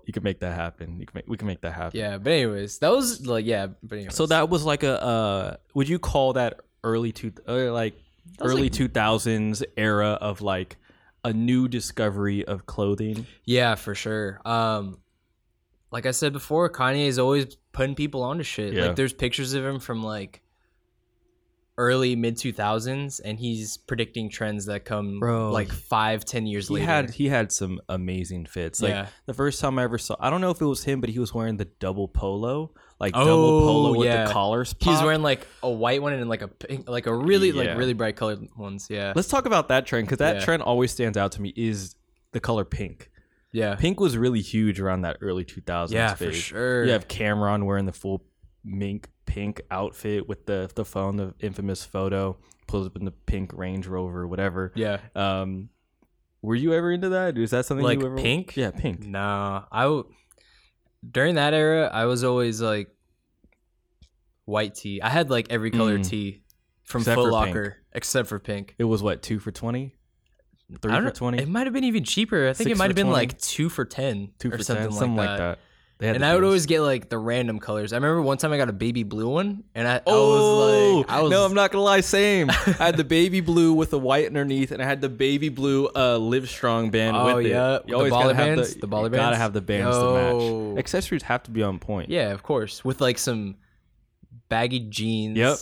Speaker 2: you can make that happen. You can make, we can make that happen.
Speaker 3: Yeah, but anyways, that was like yeah, but anyways.
Speaker 2: So that was like a. Uh, would you call that early two, uh, like early
Speaker 3: like-
Speaker 2: two thousands era of like a new discovery of clothing?
Speaker 3: Yeah, for sure. Um, like I said before, Kanye is always putting people onto shit.
Speaker 2: Yeah.
Speaker 3: Like there's pictures of him from like early mid two thousands, and he's predicting trends that come
Speaker 2: Bro,
Speaker 3: like five, ten years
Speaker 2: He
Speaker 3: later.
Speaker 2: had he had some amazing fits. Like
Speaker 3: Yeah.
Speaker 2: the first time I ever saw, I don't know if it was him, but he was wearing the double polo, like
Speaker 3: Oh,
Speaker 2: double polo with
Speaker 3: yeah.
Speaker 2: the collars.
Speaker 3: he was
Speaker 2: popped.
Speaker 3: wearing like a white one and like a pink, like a really
Speaker 2: Yeah.
Speaker 3: like really bright colored ones. Yeah,
Speaker 2: Let's talk about that trend because that
Speaker 3: Yeah.
Speaker 2: trend always stands out to me. Is the color pink?
Speaker 3: yeah,
Speaker 2: Pink was really huge around that early 2000s
Speaker 3: yeah, for sure.
Speaker 2: You have Cam'ron wearing the full mink pink outfit with the the phone, the infamous photo, pulls up in the pink Range Rover, whatever.
Speaker 3: yeah.
Speaker 2: Um, were you ever into that? Is that something
Speaker 3: Like
Speaker 2: you ever
Speaker 3: pink?
Speaker 2: Yeah, pink.
Speaker 3: Nah, I w- during that era, I was always like white tee. I had like every color
Speaker 2: Mm.
Speaker 3: tee from
Speaker 2: Except
Speaker 3: Foot Locker except for pink.
Speaker 2: It was what two for twenty, three for twenty,
Speaker 3: It might have been even cheaper. I think
Speaker 2: Six
Speaker 3: it might have been
Speaker 2: 20?
Speaker 3: like two for ten
Speaker 2: two
Speaker 3: or
Speaker 2: for
Speaker 3: something,
Speaker 2: 10,
Speaker 3: like,
Speaker 2: something
Speaker 3: that.
Speaker 2: like that.
Speaker 3: And I would always get like the random colors. I remember one time I got a baby blue one, and I, I
Speaker 2: Oh
Speaker 3: was like, I was
Speaker 2: no, I'm not gonna lie. Same. I had the baby blue with the white underneath, and I had the baby blue uh, Live Strong band
Speaker 3: Oh,
Speaker 2: with
Speaker 3: yeah,
Speaker 2: it.
Speaker 3: with the baller bands? The baller
Speaker 2: you Gotta have the bands to match. Accessories have to be on point.
Speaker 3: Yeah, of course, with like some baggy jeans.
Speaker 2: Yep.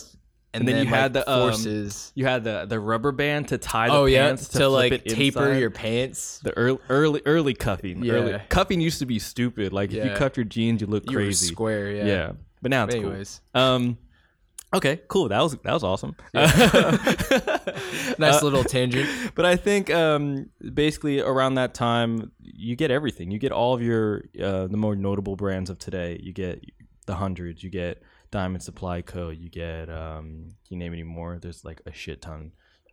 Speaker 3: And,
Speaker 2: And then
Speaker 3: then,
Speaker 2: you had
Speaker 3: like,
Speaker 2: the, um,
Speaker 3: forces.
Speaker 2: You had the the rubber band to tie the
Speaker 3: oh yeah,
Speaker 2: pants
Speaker 3: to,
Speaker 2: to,
Speaker 3: like taper
Speaker 2: inside.
Speaker 3: your pants.
Speaker 2: the early early early cuffing. Early,
Speaker 3: Yeah.
Speaker 2: cuffing used to be stupid. Like if you
Speaker 3: Yeah.
Speaker 2: cuffed your jeans, you look
Speaker 3: You were
Speaker 2: crazy.
Speaker 3: square, yeah.
Speaker 2: yeah. but now it's
Speaker 3: But
Speaker 2: cool. Um, okay, cool. That was that was awesome.
Speaker 3: nice
Speaker 2: Uh,
Speaker 3: little tangent.
Speaker 2: But I think um, basically around that time, you get everything. You get all of your uh, the more notable brands of today. You get the hundreds. You get Diamond Supply Co. You get um, can you name any more? There's like a shit ton.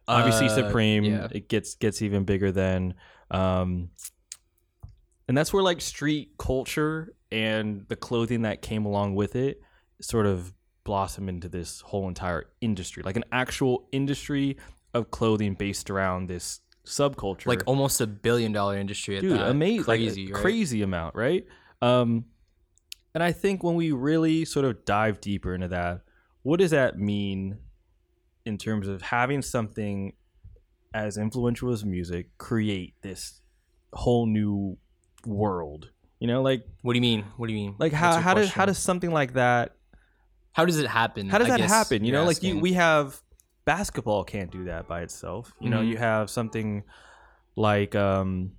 Speaker 2: Obviously,
Speaker 3: Uh,
Speaker 2: Supreme.
Speaker 3: yeah.
Speaker 2: It gets gets even bigger than, Um, and that's where like street culture and the clothing that came along with it sort of blossom into this whole entire industry, like an actual industry of clothing based around this subculture.
Speaker 3: Like almost a billion dollar industry at
Speaker 2: dude,
Speaker 3: that.
Speaker 2: amazing,
Speaker 3: Crazy,
Speaker 2: like
Speaker 3: right?
Speaker 2: crazy amount, right? Um, and I think when we really sort of dive deeper into that, what does that mean in terms of having something as influential as music create this whole new world? You know, like
Speaker 3: What do you mean? What do you mean?
Speaker 2: like how how does how does something like that
Speaker 3: how does it happen?
Speaker 2: how does
Speaker 3: I
Speaker 2: that happen? You know, like you we have basketball can't do that by itself. You know,
Speaker 3: Mhm.
Speaker 2: you have something like um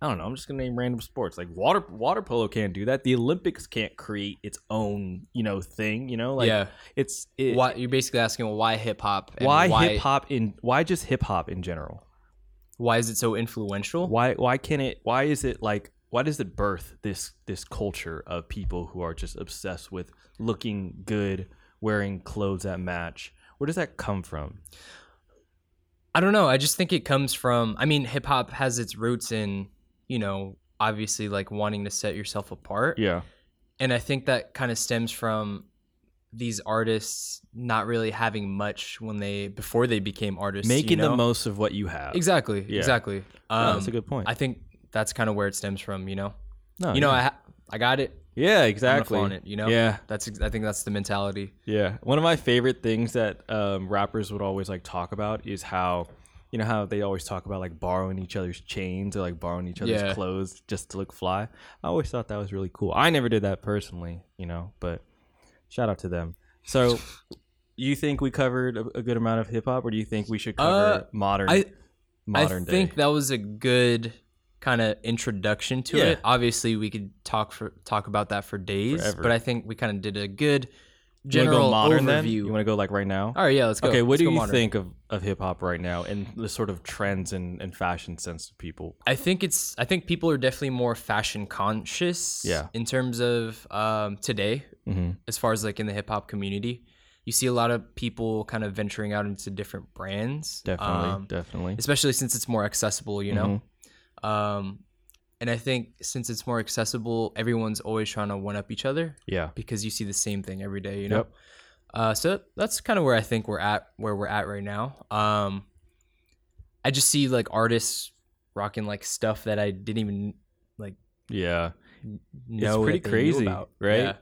Speaker 2: I don't know, I'm just gonna name random sports. Like water water polo can't do that. The Olympics can't create its own, you know, thing, you know? Like
Speaker 3: yeah.
Speaker 2: it's it,
Speaker 3: Why you're basically asking well, why hip hop?
Speaker 2: why,
Speaker 3: why
Speaker 2: hip hop in why just hip hop in general?
Speaker 3: Why is it so influential?
Speaker 2: Why why can it why is it like why does it birth this this culture of people who are just obsessed with looking good, wearing clothes that match? Where does that come from?
Speaker 3: I don't know. I just think it comes from. I mean, hip hop has its roots in, you know, obviously like wanting to set yourself apart,
Speaker 2: Yeah.
Speaker 3: and I think that kind of stems from these artists not really having much when they before they became artists. you
Speaker 2: Making
Speaker 3: know?
Speaker 2: the most of what you have.
Speaker 3: Exactly.
Speaker 2: Yeah.
Speaker 3: Exactly.
Speaker 2: No,
Speaker 3: Um,
Speaker 2: that's a good point.
Speaker 3: I think that's kind of where it stems from. You know.
Speaker 2: no,
Speaker 3: you know,
Speaker 2: yeah.
Speaker 3: I ha- I got it.
Speaker 2: yeah, exactly.
Speaker 3: gonna it. You know.
Speaker 2: Yeah,
Speaker 3: That's. I think that's the mentality.
Speaker 2: yeah. One of my favorite things that um, rappers would always like talk about is how, you know, how they always talk about like borrowing each other's chains or like borrowing each other's
Speaker 3: Yeah.
Speaker 2: clothes just to look fly. I always thought that was really cool. I never did that personally, you know, but shout out to them. So, you think we covered a, a good amount of hip hop, or do you think we should cover
Speaker 3: Uh,
Speaker 2: modern?
Speaker 3: I-
Speaker 2: modern
Speaker 3: I think that was a good kind of introduction to
Speaker 2: Yeah.
Speaker 3: it. Obviously, we could talk for talk about that for days,
Speaker 2: Forever.
Speaker 3: but I think we kind of did a good general
Speaker 2: modern
Speaker 3: overview.
Speaker 2: then? You want to go like right now?
Speaker 3: All right, yeah, let's go.
Speaker 2: Okay, what
Speaker 3: Let's
Speaker 2: do you
Speaker 3: modern.
Speaker 2: think of, of hip hop right now and the sort of trends and, and fashion sense of people?
Speaker 3: I think it's. I think people are definitely more fashion conscious.
Speaker 2: Yeah.
Speaker 3: In terms of um, today,
Speaker 2: Mm-hmm.
Speaker 3: as far as like in the hip hop community, you see a lot of people kind of venturing out into different brands.
Speaker 2: Definitely,
Speaker 3: um,
Speaker 2: definitely.
Speaker 3: especially since it's more accessible. You know.
Speaker 2: Mm-hmm.
Speaker 3: Um, and I think since it's more accessible, everyone's always trying to one up each other
Speaker 2: Yeah.
Speaker 3: because you see the same thing every day, you know.
Speaker 2: Yep.
Speaker 3: Uh, so that's kind of where I think we're at, where we're at right now. Um, I just see like artists rocking like stuff that I didn't even like
Speaker 2: Yeah.
Speaker 3: know.
Speaker 2: pretty crazy,
Speaker 3: about.
Speaker 2: right?
Speaker 3: Yeah.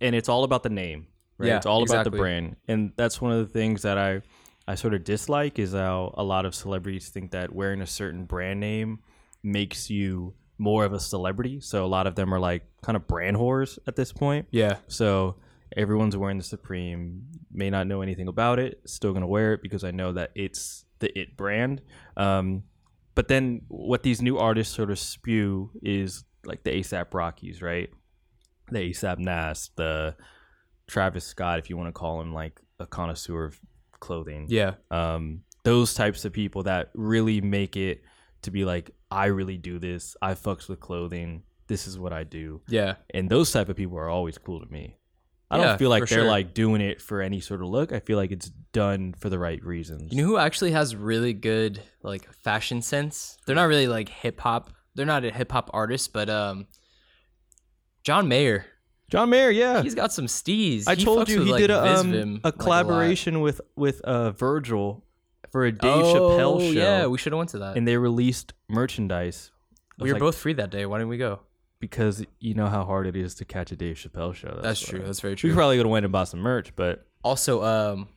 Speaker 2: And it's all about the name. Right?
Speaker 3: Yeah,
Speaker 2: it's all about the brand. And that's one of the things that I I sort of dislike is how a lot of celebrities think that wearing a certain brand name makes you more of a celebrity. So a lot of them are like kind of brand whores at this point.
Speaker 3: Yeah.
Speaker 2: So everyone's wearing the Supreme, may not know anything about it, still gonna wear it because I know that it's the it brand. Um, but then what these new artists sort of spew is like the ASAP Rockies, right? The ASAP Nast, the Travis Scott, if you want to call him like a connoisseur of clothing
Speaker 3: Yeah.
Speaker 2: um, those types of people that really make it to be like, I really do this. I fucks with clothing. This is what I do.
Speaker 3: Yeah.
Speaker 2: And those type of people are always cool to me. I
Speaker 3: Yeah,
Speaker 2: don't feel like they're
Speaker 3: sure.
Speaker 2: like doing it for any sort of look. I feel like it's done for the right reasons.
Speaker 3: You know who actually has really good like fashion sense? They're not really like hip hop. They're not a hip hop artist, but um, John Mayer.
Speaker 2: John Mayer, yeah.
Speaker 3: He's got some steez.
Speaker 2: I
Speaker 3: He
Speaker 2: told you
Speaker 3: with,
Speaker 2: he
Speaker 3: like,
Speaker 2: did a um,
Speaker 3: like,
Speaker 2: a collaboration with with uh Virgil for a Dave
Speaker 3: oh,
Speaker 2: Chappelle show.
Speaker 3: Yeah, we should have went to that.
Speaker 2: and they released merchandise. I
Speaker 3: we
Speaker 2: was
Speaker 3: were
Speaker 2: like,
Speaker 3: both free that day. Why didn't we go?
Speaker 2: because you know how hard it is to catch a Dave Chappelle show.
Speaker 3: That's,
Speaker 2: why.
Speaker 3: true. That's very true.
Speaker 2: We
Speaker 3: true.
Speaker 2: probably would have went and bought some merch, but
Speaker 3: also, um,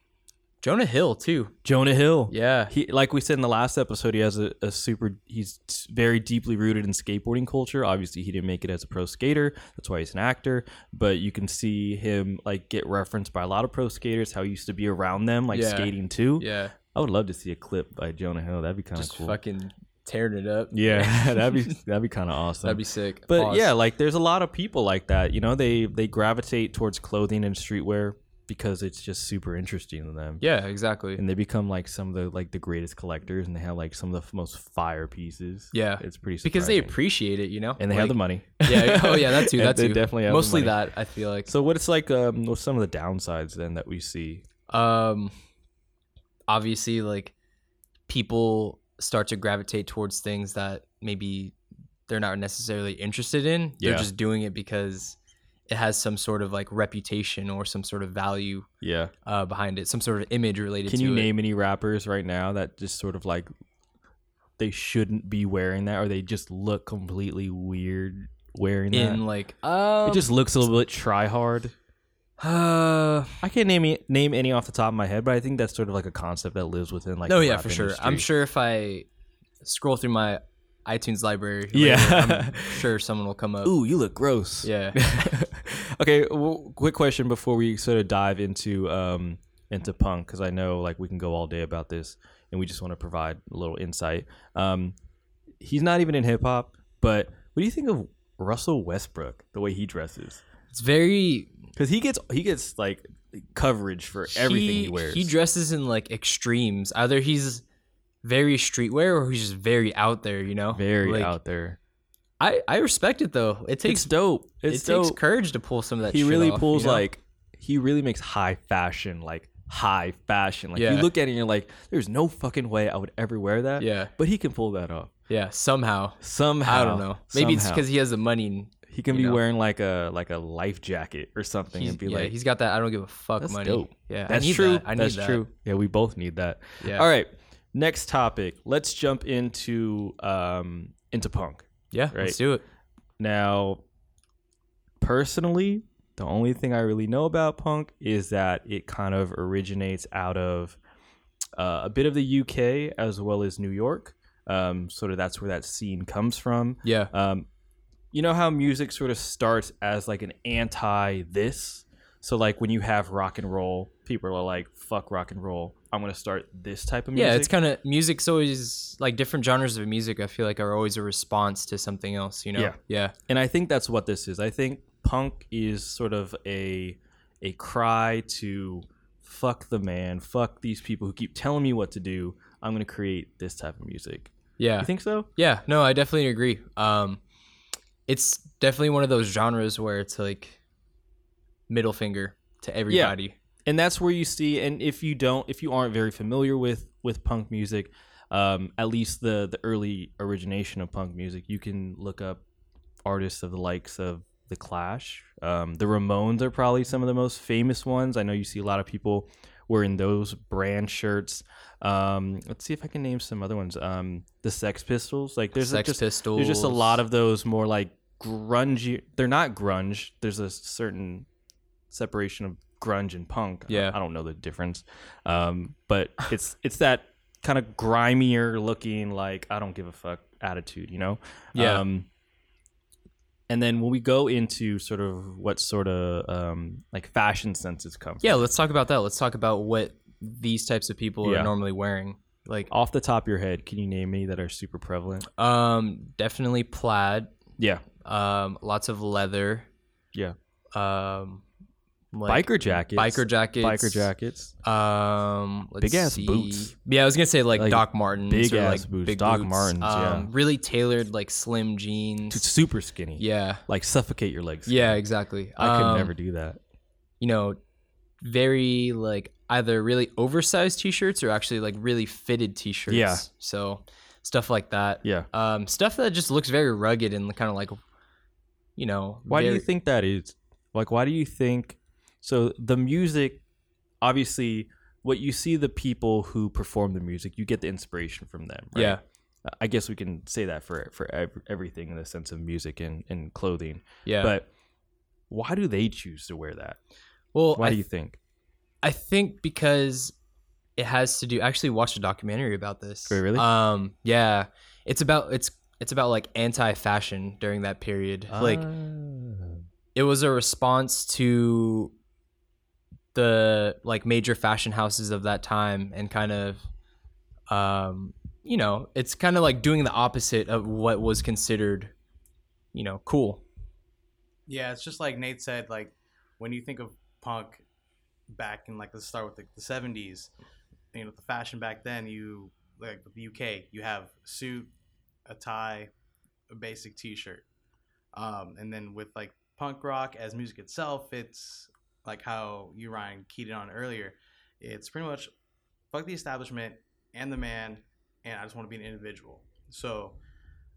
Speaker 3: Jonah Hill too.
Speaker 2: Jonah Hill.
Speaker 3: Yeah.
Speaker 2: He like we said in the last episode, he has a, a super he's very deeply rooted in skateboarding culture. Obviously, he didn't make it as a pro skater. That's why he's an actor. But you can see him like get referenced by a lot of pro skaters, how he used to be around them, like
Speaker 3: Yeah.
Speaker 2: skating too.
Speaker 3: Yeah.
Speaker 2: I would love to see a clip by Jonah Hill. That'd be kind of
Speaker 3: Just
Speaker 2: cool.
Speaker 3: fucking tearing it up.
Speaker 2: Yeah, that'd be that'd be kind of awesome.
Speaker 3: That'd be sick.
Speaker 2: But
Speaker 3: Pause.
Speaker 2: yeah, like there's a lot of people like that. You know, they they gravitate towards clothing and streetwear because it's just super interesting to them.
Speaker 3: Yeah, exactly.
Speaker 2: And they become like some of the like the greatest collectors, and they have like some of the most fire pieces.
Speaker 3: Yeah.
Speaker 2: it's pretty
Speaker 3: because they appreciate it, you know.
Speaker 2: and they have the money.
Speaker 3: Yeah. Oh yeah, that too. That
Speaker 2: they
Speaker 3: too.
Speaker 2: definitely have the
Speaker 3: Mostly that. I feel like.
Speaker 2: So what it's like? Um, what's some of the downsides then that we see?
Speaker 3: um obviously like people start to gravitate towards things that maybe they're not necessarily interested in they're just doing it because it has some sort of like reputation or some sort of value
Speaker 2: Yeah,
Speaker 3: uh, behind it some sort of image related
Speaker 2: can you
Speaker 3: it
Speaker 2: name any rappers right now that just sort of like they shouldn't be wearing that, or they just look completely weird wearing that?
Speaker 3: in like um,
Speaker 2: it just looks a little bit try hard.
Speaker 3: Uh
Speaker 2: I can't name any- name any off the top of my head, but I think that's sort of like a concept that lives within like.
Speaker 3: no
Speaker 2: the
Speaker 3: yeah for sure i'm sure if i scroll through my itunes library
Speaker 2: Yeah.
Speaker 3: later, i'm sure someone will come up
Speaker 2: Ooh, you look gross.
Speaker 3: yeah
Speaker 2: okay, well, quick question before we sort of dive into um into punk because I know like we can go all day about this, and we just want to provide a little insight. Um, he's not even in hip hop, but what do you think of Russell Westbrook? The way he dresses,
Speaker 3: it's very
Speaker 2: because he gets he gets like coverage for everything he, wears.
Speaker 3: He dresses in like extremes. Either he's very streetwear or he's just very out there. You know,
Speaker 2: very
Speaker 3: Like,
Speaker 2: out there.
Speaker 3: I I respect it though. It takes
Speaker 2: It's dope. It's
Speaker 3: it
Speaker 2: dope.
Speaker 3: takes courage to pull some of that.
Speaker 2: he
Speaker 3: shit
Speaker 2: really
Speaker 3: off,
Speaker 2: pulls
Speaker 3: you know?
Speaker 2: like he really makes high fashion like high fashion like
Speaker 3: Yeah.
Speaker 2: you look at it and you're like there's no fucking way i would ever wear that
Speaker 3: yeah
Speaker 2: but he can pull that off
Speaker 3: yeah somehow.
Speaker 2: somehow
Speaker 3: I don't know. Maybe it's because he has the money.
Speaker 2: He can
Speaker 3: you
Speaker 2: be
Speaker 3: know.
Speaker 2: wearing like a like a life jacket or something
Speaker 3: he's,
Speaker 2: and be
Speaker 3: yeah,
Speaker 2: like
Speaker 3: he's got that. I don't give a fuck
Speaker 2: that's
Speaker 3: money.
Speaker 2: dope
Speaker 3: Yeah,
Speaker 2: that's
Speaker 3: I need
Speaker 2: true
Speaker 3: That. I need
Speaker 2: that's
Speaker 3: that.
Speaker 2: true yeah we both need that
Speaker 3: Yeah.
Speaker 2: all right next topic let's jump into um into punk
Speaker 3: Yeah.
Speaker 2: Right.
Speaker 3: Let's do it.
Speaker 2: Now, personally, the only thing I really know about punk is that it kind of originates out of uh, a bit of the UK as well as New York. Um, sort of that's where that scene comes from.
Speaker 3: Yeah.
Speaker 2: Um, you know how music sort of starts as like an anti this? So, like when you have rock and roll, people are like, fuck rock and roll. I'm to start this type of music.
Speaker 3: Yeah, it's kind of music's always like different genres of music. I feel like are always a response to something else. You know.
Speaker 2: Yeah.
Speaker 3: Yeah.
Speaker 2: and I think that's what this is. I think punk is sort of a a cry to fuck the man, fuck these people who keep telling me what to do. I'm gonna create this type of music.
Speaker 3: Yeah.
Speaker 2: You think so?
Speaker 3: Yeah, no, I definitely agree. Um, it's definitely one of those genres where it's like middle finger to everybody.
Speaker 2: And that's where you see. And if you don't, if you aren't very familiar with with punk music, um, at least the the early origination of punk music, you can look up artists of the likes of the Clash. Um, the Ramones are probably some of the most famous ones. I know you see a lot of people wearing those brand shirts. Um, let's see if I can name some other ones. Um, the Sex Pistols, like there's
Speaker 3: Sex
Speaker 2: just
Speaker 3: Pistols.
Speaker 2: there's just a lot of those more like grungy. They're not grunge. There's a certain separation of grunge and punk. I-
Speaker 3: Yeah.
Speaker 2: I, don't know the difference, um, but it's it's that kind of grimier looking, like I don't give a fuck attitude, you know?
Speaker 3: Yeah.
Speaker 2: Um, and then when we go into sort of what sort of um, like fashion senses come
Speaker 3: Yeah, let's talk about that. Let's talk about what these types of people
Speaker 2: Yeah.
Speaker 3: are normally wearing. Like,
Speaker 2: off the top of your head, can you name any that are super prevalent?
Speaker 3: um, definitely plaid.
Speaker 2: Yeah,
Speaker 3: Um, lots of leather.
Speaker 2: yeah.
Speaker 3: Um, like
Speaker 2: biker jackets,
Speaker 3: biker jackets.
Speaker 2: biker jackets,
Speaker 3: Um, let's
Speaker 2: Big-ass
Speaker 3: see.
Speaker 2: boots.
Speaker 3: Yeah, I was gonna say like,
Speaker 2: Like,
Speaker 3: Doc Martens.
Speaker 2: big ass
Speaker 3: like
Speaker 2: boots.
Speaker 3: Big
Speaker 2: Doc
Speaker 3: boots.
Speaker 2: Martens, yeah.
Speaker 3: Um, really tailored like slim jeans.
Speaker 2: Super skinny.
Speaker 3: Yeah,
Speaker 2: like suffocate your legs.
Speaker 3: yeah, exactly.
Speaker 2: I could
Speaker 3: Um,
Speaker 2: never do that.
Speaker 3: You know, very like either really oversized t-shirts or actually like really fitted t-shirts.
Speaker 2: Yeah.
Speaker 3: So stuff like that.
Speaker 2: Yeah.
Speaker 3: Um, stuff that just looks very rugged and kind of like, you know,
Speaker 2: Why do you think that is? Like, why do you think? So the music, obviously, what you see the people who perform the music, you get the inspiration from them. Right?
Speaker 3: Yeah.
Speaker 2: I guess we can say that for for ev- everything in the sense of music and, and clothing.
Speaker 3: Yeah.
Speaker 2: But why do they choose to wear that?
Speaker 3: well,
Speaker 2: Why
Speaker 3: I
Speaker 2: do you think?
Speaker 3: I think because it has to do. I actually watched a documentary about this.
Speaker 2: Wait, really?
Speaker 3: Um, yeah, it's about it's it's about like anti-fashion during that period. Like
Speaker 2: Ah.
Speaker 3: it was a response to the like major fashion houses of that time and kind of um you know it's kind of like doing the opposite of what was considered you know cool
Speaker 1: Yeah, it's just like Nate said. Like when you think of punk back in like let's start with the, the 70s. You know, the fashion back then. You like the UK. You have a suit, a tie, a basic T-shirt, um, and then with like punk rock as music itself, it's like how you Ryan keyed it on earlier. It's pretty much fuck the establishment and the man, and I just want to be an individual. So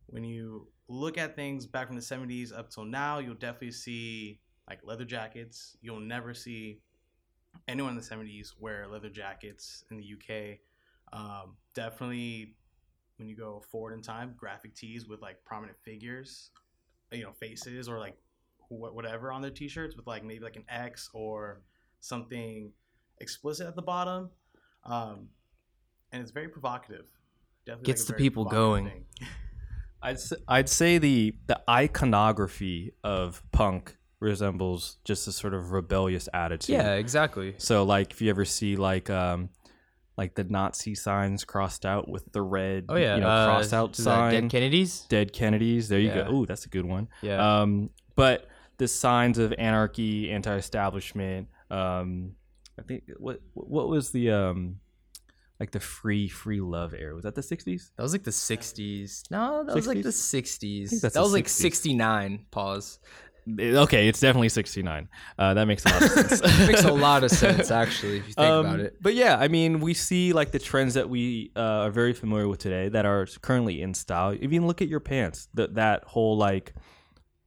Speaker 1: when you look at things back from the 70s up till now, you'll definitely see like leather jackets. You'll never see anyone in the 70s wear leather jackets in the UK. Um, definitely when you go forward in time, graphic tees with like prominent figures, you know, faces or like whatever on their t-shirts with like maybe like an X or something explicit at the bottom. Um, and it's very provocative. Definitely
Speaker 3: Gets
Speaker 1: like
Speaker 3: the people going.
Speaker 2: I'd s- I'd say the the iconography of punk resembles just a sort of rebellious attitude.
Speaker 3: yeah exactly
Speaker 2: So like if you ever see like um like the Nazi signs crossed out with the red
Speaker 3: oh yeah
Speaker 2: you know
Speaker 3: uh,
Speaker 2: crossed out
Speaker 3: is that
Speaker 2: sign
Speaker 3: dead kennedys
Speaker 2: dead Kennedys. There you
Speaker 3: Yeah.
Speaker 2: go. Ooh, that's a good one.
Speaker 3: yeah
Speaker 2: Um but the signs of anarchy, anti-establishment, um I think what what was the um like the free free love era? Was that the 60s?
Speaker 3: that was like the 60s no that was like the 60s that was like 69 pause
Speaker 2: Okay, it's definitely 69. Uh, that makes a lot of sense.
Speaker 3: makes a lot of sense actually if you think
Speaker 2: Um,
Speaker 3: about it
Speaker 2: But yeah, I mean, we see like the trends that we uh, are very familiar with today that are currently in style. Even look at your pants. That that whole like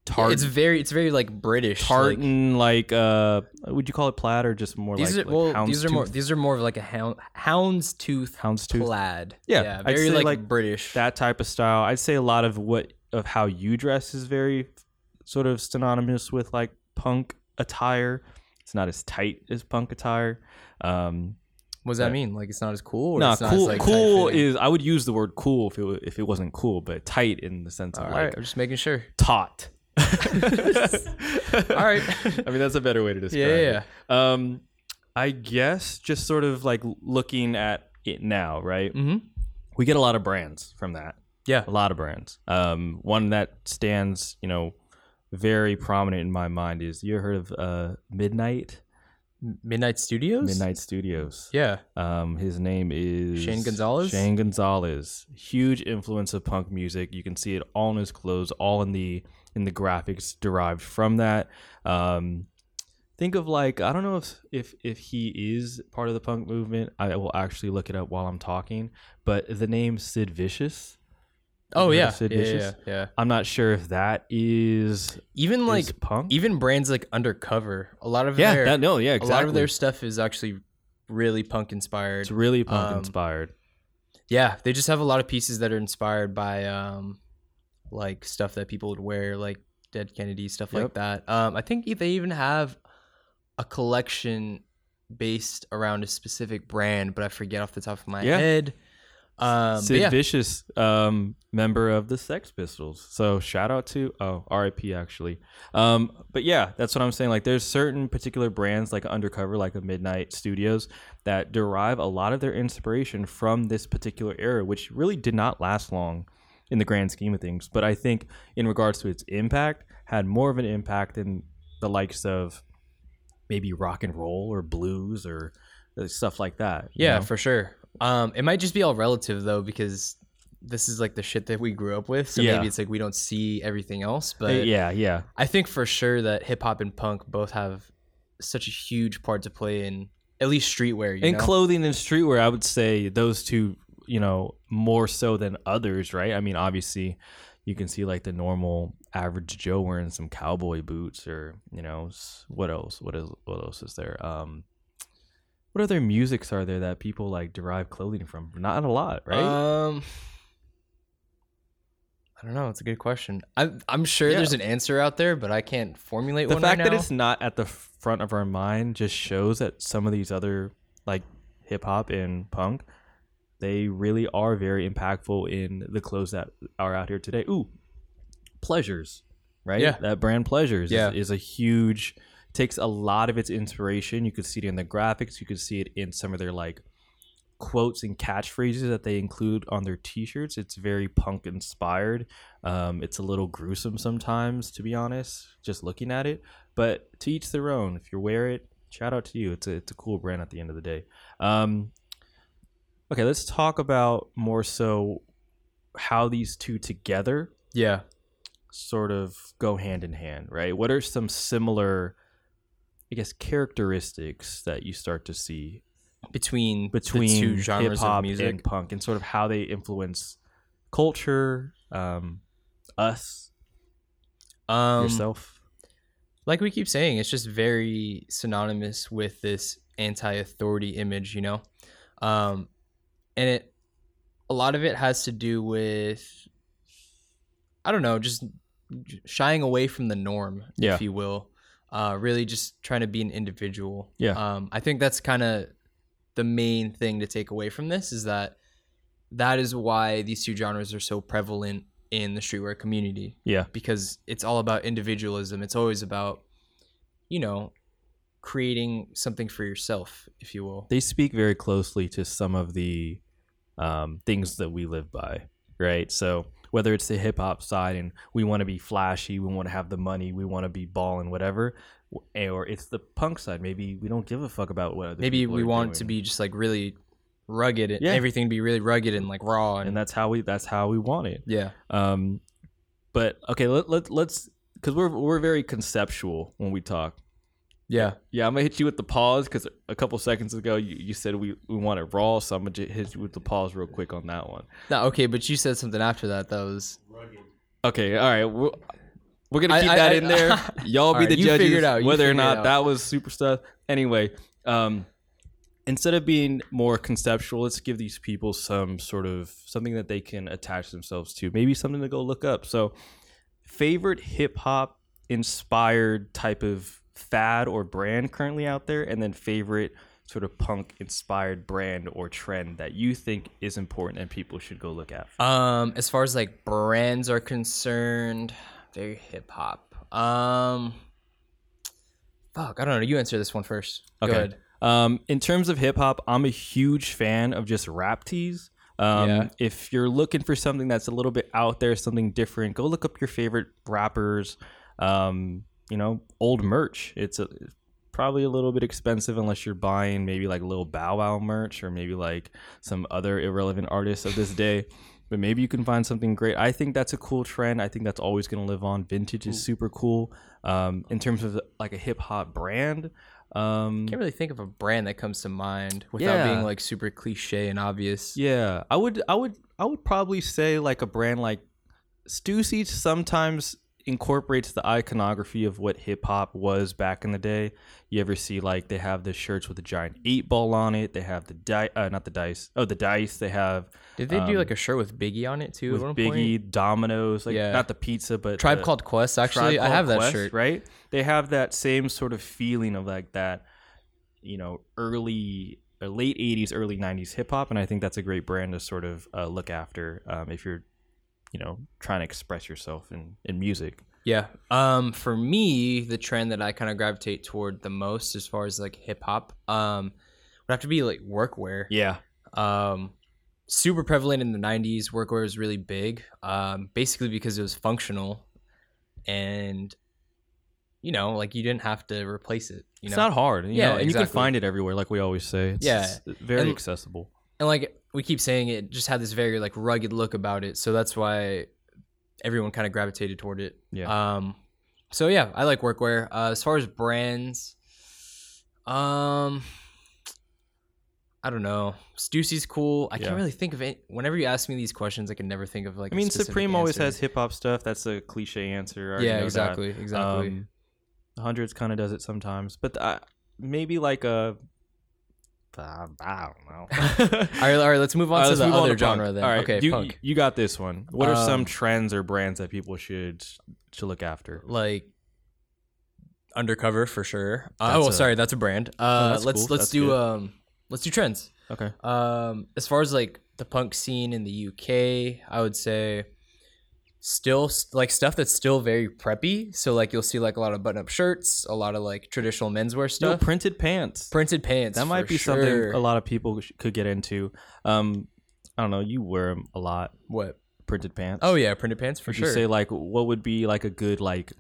Speaker 3: Yeah,
Speaker 2: tart
Speaker 3: it's very it's very like british
Speaker 2: tartan like, uh would you call it plaid or just more
Speaker 3: these
Speaker 2: like,
Speaker 3: are
Speaker 2: like
Speaker 3: well these are more these are more of like a hound houndstooth
Speaker 2: houndstooth
Speaker 3: plaid
Speaker 2: Yeah, I'd
Speaker 3: very like,
Speaker 2: like,
Speaker 3: british
Speaker 2: that type of style. I'd say a lot of what of how you dress is very sort of synonymous with like punk attire. It's not as tight as punk attire. Um,
Speaker 3: what does that mean like it's not as cool or
Speaker 2: no,
Speaker 3: it's not
Speaker 2: cool.
Speaker 3: as, like,
Speaker 2: cool is I would use the word cool if it if it wasn't cool, but tight in the sense
Speaker 3: all
Speaker 2: of
Speaker 3: right
Speaker 2: like
Speaker 3: i'm just making sure
Speaker 2: taut.
Speaker 3: All right
Speaker 2: I mean that's a better way to describe
Speaker 3: yeah yeah
Speaker 2: it. Um, I guess just sort of like looking at it now, right?
Speaker 3: mm-hmm.
Speaker 2: We get a lot of brands from that.
Speaker 3: yeah
Speaker 2: a lot of brands. Um, one that stands, you know, very prominent in my mind is you heard of uh, Midnight
Speaker 3: midnight studios
Speaker 2: Midnight Studios.
Speaker 3: yeah
Speaker 2: Um, his name is
Speaker 3: Shane Gonzalez?
Speaker 2: Shane Gonzalez, huge influence of punk music. You can see it all in his clothes, all in the in the graphics derived from that. Um, think of like I don't know if if if he is part of the punk movement. I will actually look it up while I'm talking. But the name Sid Vicious.
Speaker 3: oh yeah
Speaker 2: Sid
Speaker 3: yeah, yeah
Speaker 2: Vicious?
Speaker 3: yeah
Speaker 2: I'm not sure if that is
Speaker 3: even
Speaker 2: is
Speaker 3: like
Speaker 2: punk.
Speaker 3: even brands like undercover a lot of
Speaker 2: yeah,
Speaker 3: their
Speaker 2: that, no, yeah, exactly.
Speaker 3: a lot of their stuff is actually really punk inspired.
Speaker 2: It's really punk
Speaker 3: Um,
Speaker 2: inspired.
Speaker 3: Yeah, they just have a lot of pieces that are inspired by um like stuff that people would wear, like Dead Kennedy stuff like that. Um, I think they even have a collection based around a specific brand, but I forget off the top of my
Speaker 2: Yeah.
Speaker 3: head. Um,
Speaker 2: Sid
Speaker 3: yeah,
Speaker 2: Vicious, um, member of the Sex Pistols. So shout out to oh R.I.P. Actually, um, but yeah, that's what I'm saying. Like, there's certain particular brands like Undercover, like a Midnight Studios, that derive a lot of their inspiration from this particular era, which really did not last long in the grand scheme of things. But I think in regards to its impact, had more of an impact than the likes of maybe rock and roll or blues or uh, stuff like that.
Speaker 3: yeah,
Speaker 2: know?
Speaker 3: for sure. Um, it might just be all relative though, because this is like the shit that we grew up with. So
Speaker 2: Yeah.
Speaker 3: maybe it's like we don't see everything else. But
Speaker 2: Uh, yeah, yeah.
Speaker 3: I think for sure that hip hop and punk both have such a huge part to play in at least streetwear. You
Speaker 2: in
Speaker 3: know?
Speaker 2: clothing and streetwear, I would say those two, you know, more so than others, right? I mean, obviously, you can see like the normal average Joe wearing some cowboy boots, or you know, what else? What is what else is there? Um, what other musics are there that people like derive clothing from? Not a lot, right?
Speaker 3: Um, I don't know. It's a good question. I'm I'm sure
Speaker 2: Yeah.
Speaker 3: there's an answer out there, but I can't formulate
Speaker 2: the
Speaker 3: one The
Speaker 2: fact
Speaker 3: right
Speaker 2: that
Speaker 3: now.
Speaker 2: it's not at the front of our mind just shows that some of these other like hip hop and punk they really are very impactful in the clothes that are out here today. Ooh pleasures right?
Speaker 3: Yeah.
Speaker 2: that brand pleasures
Speaker 3: Yeah.
Speaker 2: is, is a huge takes a lot of its inspiration. You could see it in the graphics. You could see it in some of their like quotes and catchphrases that they include on their t-shirts. It's very punk inspired. Um, it's a little gruesome sometimes to be honest just looking at it. But to each their own. If you wear it shout out to you. It's a, it's a cool brand at the end of the day. Um, okay let's talk about more so how these two together
Speaker 3: yeah.
Speaker 2: sort of go hand in hand right what are some similar i guess characteristics that you start to see
Speaker 3: Between
Speaker 2: between
Speaker 3: the two genres
Speaker 2: hip hop
Speaker 3: of music.
Speaker 2: and punk and sort of how they influence culture um, us
Speaker 3: um,
Speaker 2: yourself
Speaker 3: like we keep saying, it's just very synonymous with this anti-authority image, you know. Um, and it a lot of it has to do with I don't know, just shying away from the norm,
Speaker 2: Yeah.
Speaker 3: if you will. Uh, really just trying to be an individual.
Speaker 2: Yeah.
Speaker 3: Um, I think that's kind of the main thing to take away from this is that that is why these two genres are so prevalent in the streetwear community
Speaker 2: yeah
Speaker 3: because it's all about individualism. It's always about, you know, creating something for yourself, if you will.
Speaker 2: they speak very closely to some of the um, things that we live by, right? So whether it's the hip hop side and we want to be flashy, we want to have the money, we want to be balling, whatever, or it's the punk side. Maybe we don't give a fuck about what other
Speaker 3: Maybe we want to be just like really rugged and
Speaker 2: Yeah.
Speaker 3: everything be really rugged and like raw and,
Speaker 2: and that's how we that's how we want it.
Speaker 3: yeah.
Speaker 2: Um, but okay, let, let let's because we're we're very conceptual when we talk.
Speaker 3: Yeah.
Speaker 2: Yeah, I'm gonna hit you with the pause because a couple seconds ago you, you said we, we want it raw, so I'm gonna hit you with the pause real quick on that one.
Speaker 3: No, okay, but you said something after that that was
Speaker 2: Okay, all right, we're, we're gonna keep
Speaker 3: I-
Speaker 2: that
Speaker 3: I-
Speaker 2: in there. Y'all be
Speaker 3: right,
Speaker 2: the judges
Speaker 3: out,
Speaker 2: whether or not that was super stuff. Anyway, um, instead of being more conceptual, let's give these people some sort of something that they can attach themselves to. Maybe something to go look up. So, favorite hip hop inspired type of fad or brand currently out there, and then favorite sort of punk inspired brand or trend that you think is important and people should go look at.
Speaker 3: Um, as far as like brands are concerned, very hip hop. Um, fuck, I don't know. You answer this one first. Go
Speaker 2: Okay.
Speaker 3: ahead.
Speaker 2: Um, in terms of hip hop, I'm a huge fan of just rap tees. Um,
Speaker 3: Yeah.
Speaker 2: If you're looking for something that's a little bit out there, something different, go look up your favorite rappers. Um, you know, old merch. It's a, probably a little bit expensive unless you're buying maybe like little Bow Wow merch or maybe like some other irrelevant artists of this day. But maybe you can find something great. I think that's a cool trend. I think that's always going to live on. Vintage is super cool. Um, in terms of like a hip hop brand, um,
Speaker 3: Can't really think of a brand that comes to mind without
Speaker 2: Yeah.
Speaker 3: being like super cliche and obvious.
Speaker 2: Yeah, I would, I would, I would probably say like a brand like Stussy. Sometimes incorporates the iconography of what hip hop was back in the day. You ever see like they have the shirts with a giant eight ball on it? They have the die, uh, not the dice. Oh, the dice. They have
Speaker 3: Did they do
Speaker 2: Um,
Speaker 3: like a shirt with Biggie on it too?
Speaker 2: with
Speaker 3: at one
Speaker 2: Biggie,
Speaker 3: point?
Speaker 2: Dominoes, like
Speaker 3: Yeah.
Speaker 2: not the pizza, but
Speaker 3: Tribe called Quest. Actually, I have that
Speaker 2: Quest,
Speaker 3: shirt.
Speaker 2: right? They have that same sort of feeling of like that, you know, early, uh, late '80s, early '90s hip hop, and I think that's a great brand to sort of uh, look after um, if you're, you know, trying to express yourself in in music.
Speaker 3: Yeah. Um, for me, the trend that I kind of gravitate toward the most, as far as like hip hop, um, would have to be like workwear.
Speaker 2: Yeah,
Speaker 3: Um, super prevalent in the '90s. Workwear was really big. Um, basically because it was functional, and you know, like you didn't have to replace it. You
Speaker 2: it's
Speaker 3: know,
Speaker 2: not hard. You
Speaker 3: Yeah,
Speaker 2: know, and you can find it everywhere, like we always say. It's,
Speaker 3: Yeah.
Speaker 2: it's very
Speaker 3: And-
Speaker 2: accessible.
Speaker 3: and like we keep saying, it just had this very like rugged look about it. So that's why everyone kind of gravitated toward it.
Speaker 2: Yeah.
Speaker 3: Um, so yeah, I like workwear. Uh, as far as brands, um, I don't know. Stussy's cool. I
Speaker 2: Yeah.
Speaker 3: can't really think of it. Whenever you ask me these questions, I can never think of like.
Speaker 2: I mean, Supreme always has hip hop stuff. That's a cliche answer. I
Speaker 3: Yeah,
Speaker 2: know that.
Speaker 3: exactly, exactly.
Speaker 2: Um, the hundreds kind of does it sometimes, but uh, maybe like a. I don't know.
Speaker 3: all right, all right. Let's move on
Speaker 2: All right,
Speaker 3: to the other
Speaker 2: to punk.
Speaker 3: genre then.
Speaker 2: All right,
Speaker 3: okay,
Speaker 2: you,
Speaker 3: punk.
Speaker 2: you got this one. What are some
Speaker 3: Um,
Speaker 2: trends or brands that people should to look after?
Speaker 3: like undercover for sure. Uh,
Speaker 2: That's
Speaker 3: oh,
Speaker 2: a-
Speaker 3: sorry, that's a brand. Uh,
Speaker 2: that's
Speaker 3: let's
Speaker 2: cool.
Speaker 3: let's
Speaker 2: That's
Speaker 3: do
Speaker 2: good.
Speaker 3: um let's do trends.
Speaker 2: Okay.
Speaker 3: Um, as far as like the punk scene in the UK, I would say still like stuff that's still very preppy. So like you'll see like a lot of button-up shirts, a lot of like traditional menswear stuff, No
Speaker 2: printed pants.
Speaker 3: printed pants.
Speaker 2: that might be something a lot of people sh- could get into. Um, I don't know. You wear them a lot.
Speaker 3: What?
Speaker 2: Printed pants.
Speaker 3: Oh yeah, printed pants for
Speaker 2: Would
Speaker 3: sure.
Speaker 2: you say like what would be like a good like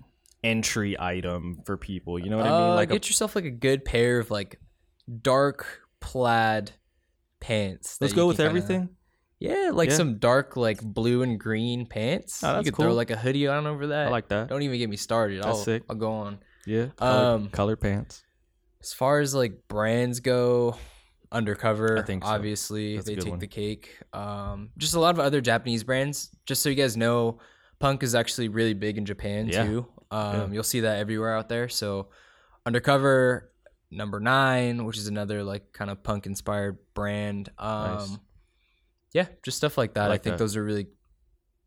Speaker 2: entry item for people? You know what I
Speaker 3: Uh,
Speaker 2: mean? Like a,
Speaker 3: get yourself like a good pair of like dark plaid pants.
Speaker 2: let's go with
Speaker 3: kinda-
Speaker 2: everything.
Speaker 3: Yeah, like
Speaker 2: Yeah.
Speaker 3: some dark like blue and green pants.
Speaker 2: Oh, that's
Speaker 3: you could throw like a hoodie on over that.
Speaker 2: I like that.
Speaker 3: Don't even get me started.
Speaker 2: That's
Speaker 3: I'll,
Speaker 2: sick.
Speaker 3: I'll go on.
Speaker 2: Yeah. Color,
Speaker 3: Um,
Speaker 2: color pants.
Speaker 3: As far as like brands go, Undercover,
Speaker 2: I think so.
Speaker 3: obviously
Speaker 2: That's
Speaker 3: they take
Speaker 2: one.
Speaker 3: the cake. Um, just a lot of other Japanese brands. Just so you guys know, punk is actually really big in Japan
Speaker 2: Yeah.
Speaker 3: too. Um,
Speaker 2: Yeah.
Speaker 3: You'll see that everywhere out there. So, Undercover, number nine, which is another like kind of punk inspired brand. Um,
Speaker 2: Nice.
Speaker 3: Yeah, just stuff like that. I,
Speaker 2: like
Speaker 3: think
Speaker 2: that.
Speaker 3: those are really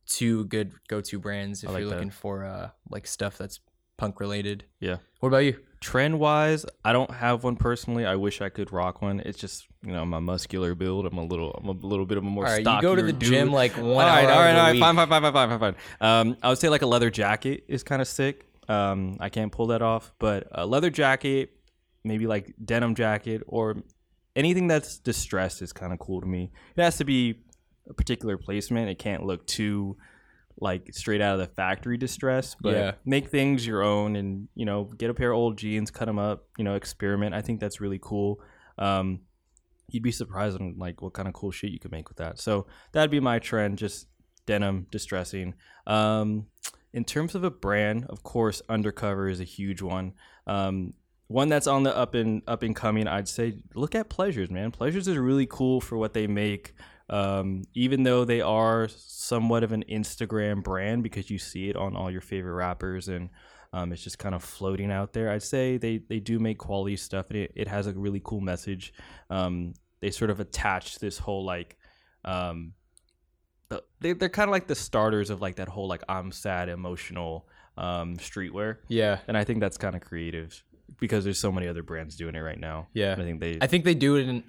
Speaker 3: two good go to brands if
Speaker 2: like
Speaker 3: you're
Speaker 2: that.
Speaker 3: looking for uh, like stuff that's punk related.
Speaker 2: Yeah.
Speaker 3: What about you?
Speaker 2: Trend wise, I don't have one personally. I wish I could rock one. It's just you know my muscular build. I'm a little. I'm a little bit of a more.
Speaker 3: All right, you go to the
Speaker 2: dude.
Speaker 3: gym like one
Speaker 2: all right, all right, all right. Fine, fine, fine, fine, fine, fine, fine. Um, I would say like a leather jacket is kind of sick. Um, I can't pull that off, but a leather jacket, maybe like denim jacket or anything that's distressed is kind of cool to me. It has to be a particular placement. It can't look too like straight out of the factory distress, but
Speaker 3: Yeah.
Speaker 2: make things your own and you know get a pair of old jeans, cut them up, you know, experiment. I think that's really cool. Um, you'd be surprised on like what kind of cool shit you could make with that. So that'd be my trend, just denim distressing. Um, in terms of a brand, of course, Undercover is a huge one. Um, one that's on the up and up and coming, I'd say look at Pleasures, man. Pleasures is really cool for what they make. Um, even though they are somewhat of an Instagram brand because you see it on all your favorite rappers and um, it's just kind of floating out there. I'd say they, they do make quality stuff and it, it has a really cool message. Um, they sort of attach this whole like um, the- they, they're kind of like the starters of like that whole like I'm sad emotional um, streetwear,
Speaker 3: Yeah,
Speaker 2: and I think that's kind of creative because there's so many other brands doing it right now.
Speaker 3: yeah.
Speaker 2: I think they
Speaker 3: I think they do it in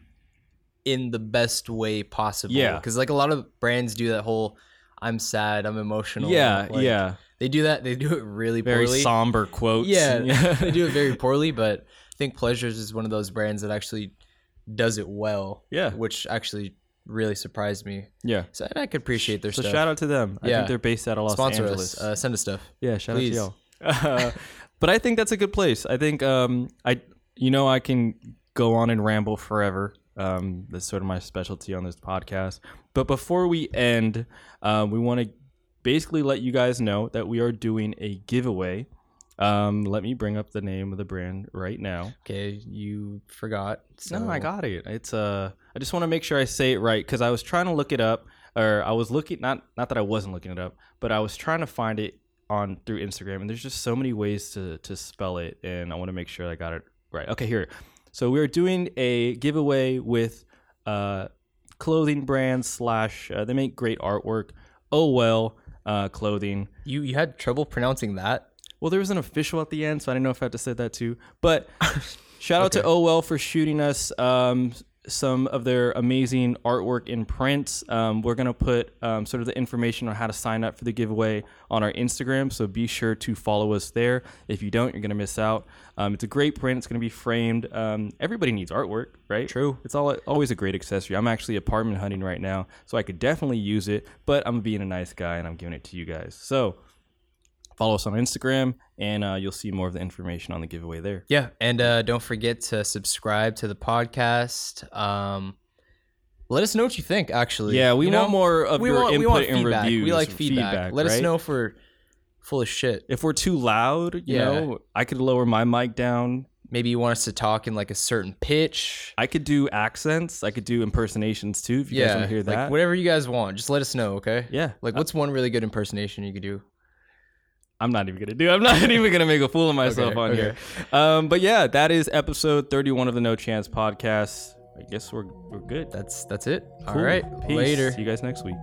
Speaker 3: in the best way possible.
Speaker 2: Yeah.
Speaker 3: because like a lot of brands do that whole "I'm sad, I'm emotional."
Speaker 2: yeah
Speaker 3: like,
Speaker 2: yeah
Speaker 3: They do that. They do it really
Speaker 2: very
Speaker 3: poorly.
Speaker 2: somber quotes.
Speaker 3: Yeah, they do it very poorly. But I think Pleasures is one of those brands that actually does it well.
Speaker 2: Yeah.
Speaker 3: which actually really surprised me.
Speaker 2: yeah.
Speaker 3: So I could appreciate their stuff.
Speaker 2: So
Speaker 3: stuff.
Speaker 2: shout out to them. I
Speaker 3: Yeah.
Speaker 2: think they're based out of Los
Speaker 3: Sponsor
Speaker 2: Angeles.
Speaker 3: us. Uh, send us stuff.
Speaker 2: Yeah, shout
Speaker 3: Please.
Speaker 2: out to y'all. Uh, but I think that's a good place. I think um, I, you know, I can go on and ramble forever. Um, that's sort of my specialty on this podcast. But before we end, uh, we want to basically let you guys know that we are doing a giveaway. Um, let me bring up the name of the brand right now.
Speaker 3: Okay, you forgot.
Speaker 2: No, I got it. It's uh, I just want to make sure I say it right because I was trying to look it up, or I was looking not not that I wasn't looking it up, but I was trying to find it on through Instagram, and there's just so many ways to to spell it, and I want to make sure I got it right. Okay, here. So we are doing a giveaway with uh, clothing brand slash. Uh, they make great artwork. Oh well, uh, clothing.
Speaker 3: You you had trouble pronouncing that.
Speaker 2: Well, there was an official at the end, so I didn't know if I had to say that too. But shout out to Oh Well for shooting us um, some of their amazing artwork in print. Um, we're gonna put um, sort of the information on how to sign up for the giveaway on our Instagram, so be sure to follow us there. If you don't, you're gonna miss out. Um, it's a great print. It's gonna be framed. Um, everybody needs artwork, right?
Speaker 3: True.
Speaker 2: It's all always a great accessory. I'm actually apartment hunting right now, so I could definitely use it. But I'm being a nice guy and I'm giving it to you guys. So follow us on Instagram, and uh, you'll see more of the information on the giveaway there.
Speaker 3: Yeah, and uh, don't forget to subscribe to the podcast. Um, let us know what you think. Actually,
Speaker 2: Yeah, we
Speaker 3: You
Speaker 2: want
Speaker 3: know?
Speaker 2: more of your
Speaker 3: want,
Speaker 2: input
Speaker 3: we want
Speaker 2: and
Speaker 3: feedback.
Speaker 2: reviews.
Speaker 3: We like feedback. Let us know if we're full of shit.
Speaker 2: if we're too loud. You
Speaker 3: Yeah.
Speaker 2: know, I could lower my mic down.
Speaker 3: Maybe you want us to talk in like a certain pitch.
Speaker 2: I could do accents. I could do impersonations too. If you guys
Speaker 3: yeah,
Speaker 2: want to hear that,
Speaker 3: like whatever you guys want. Just let us know, okay?
Speaker 2: yeah.
Speaker 3: Like, what's one really good impersonation you could do?
Speaker 2: I'm not even gonna do. I'm not even gonna make a fool of myself
Speaker 3: Okay,
Speaker 2: on
Speaker 3: okay.
Speaker 2: here. Um, but yeah, that is episode 31 of the No Chance podcast. I guess we're we're good.
Speaker 3: That's that's it. All
Speaker 2: Cool.
Speaker 3: right,
Speaker 2: Peace.
Speaker 3: later.
Speaker 2: See you guys next week.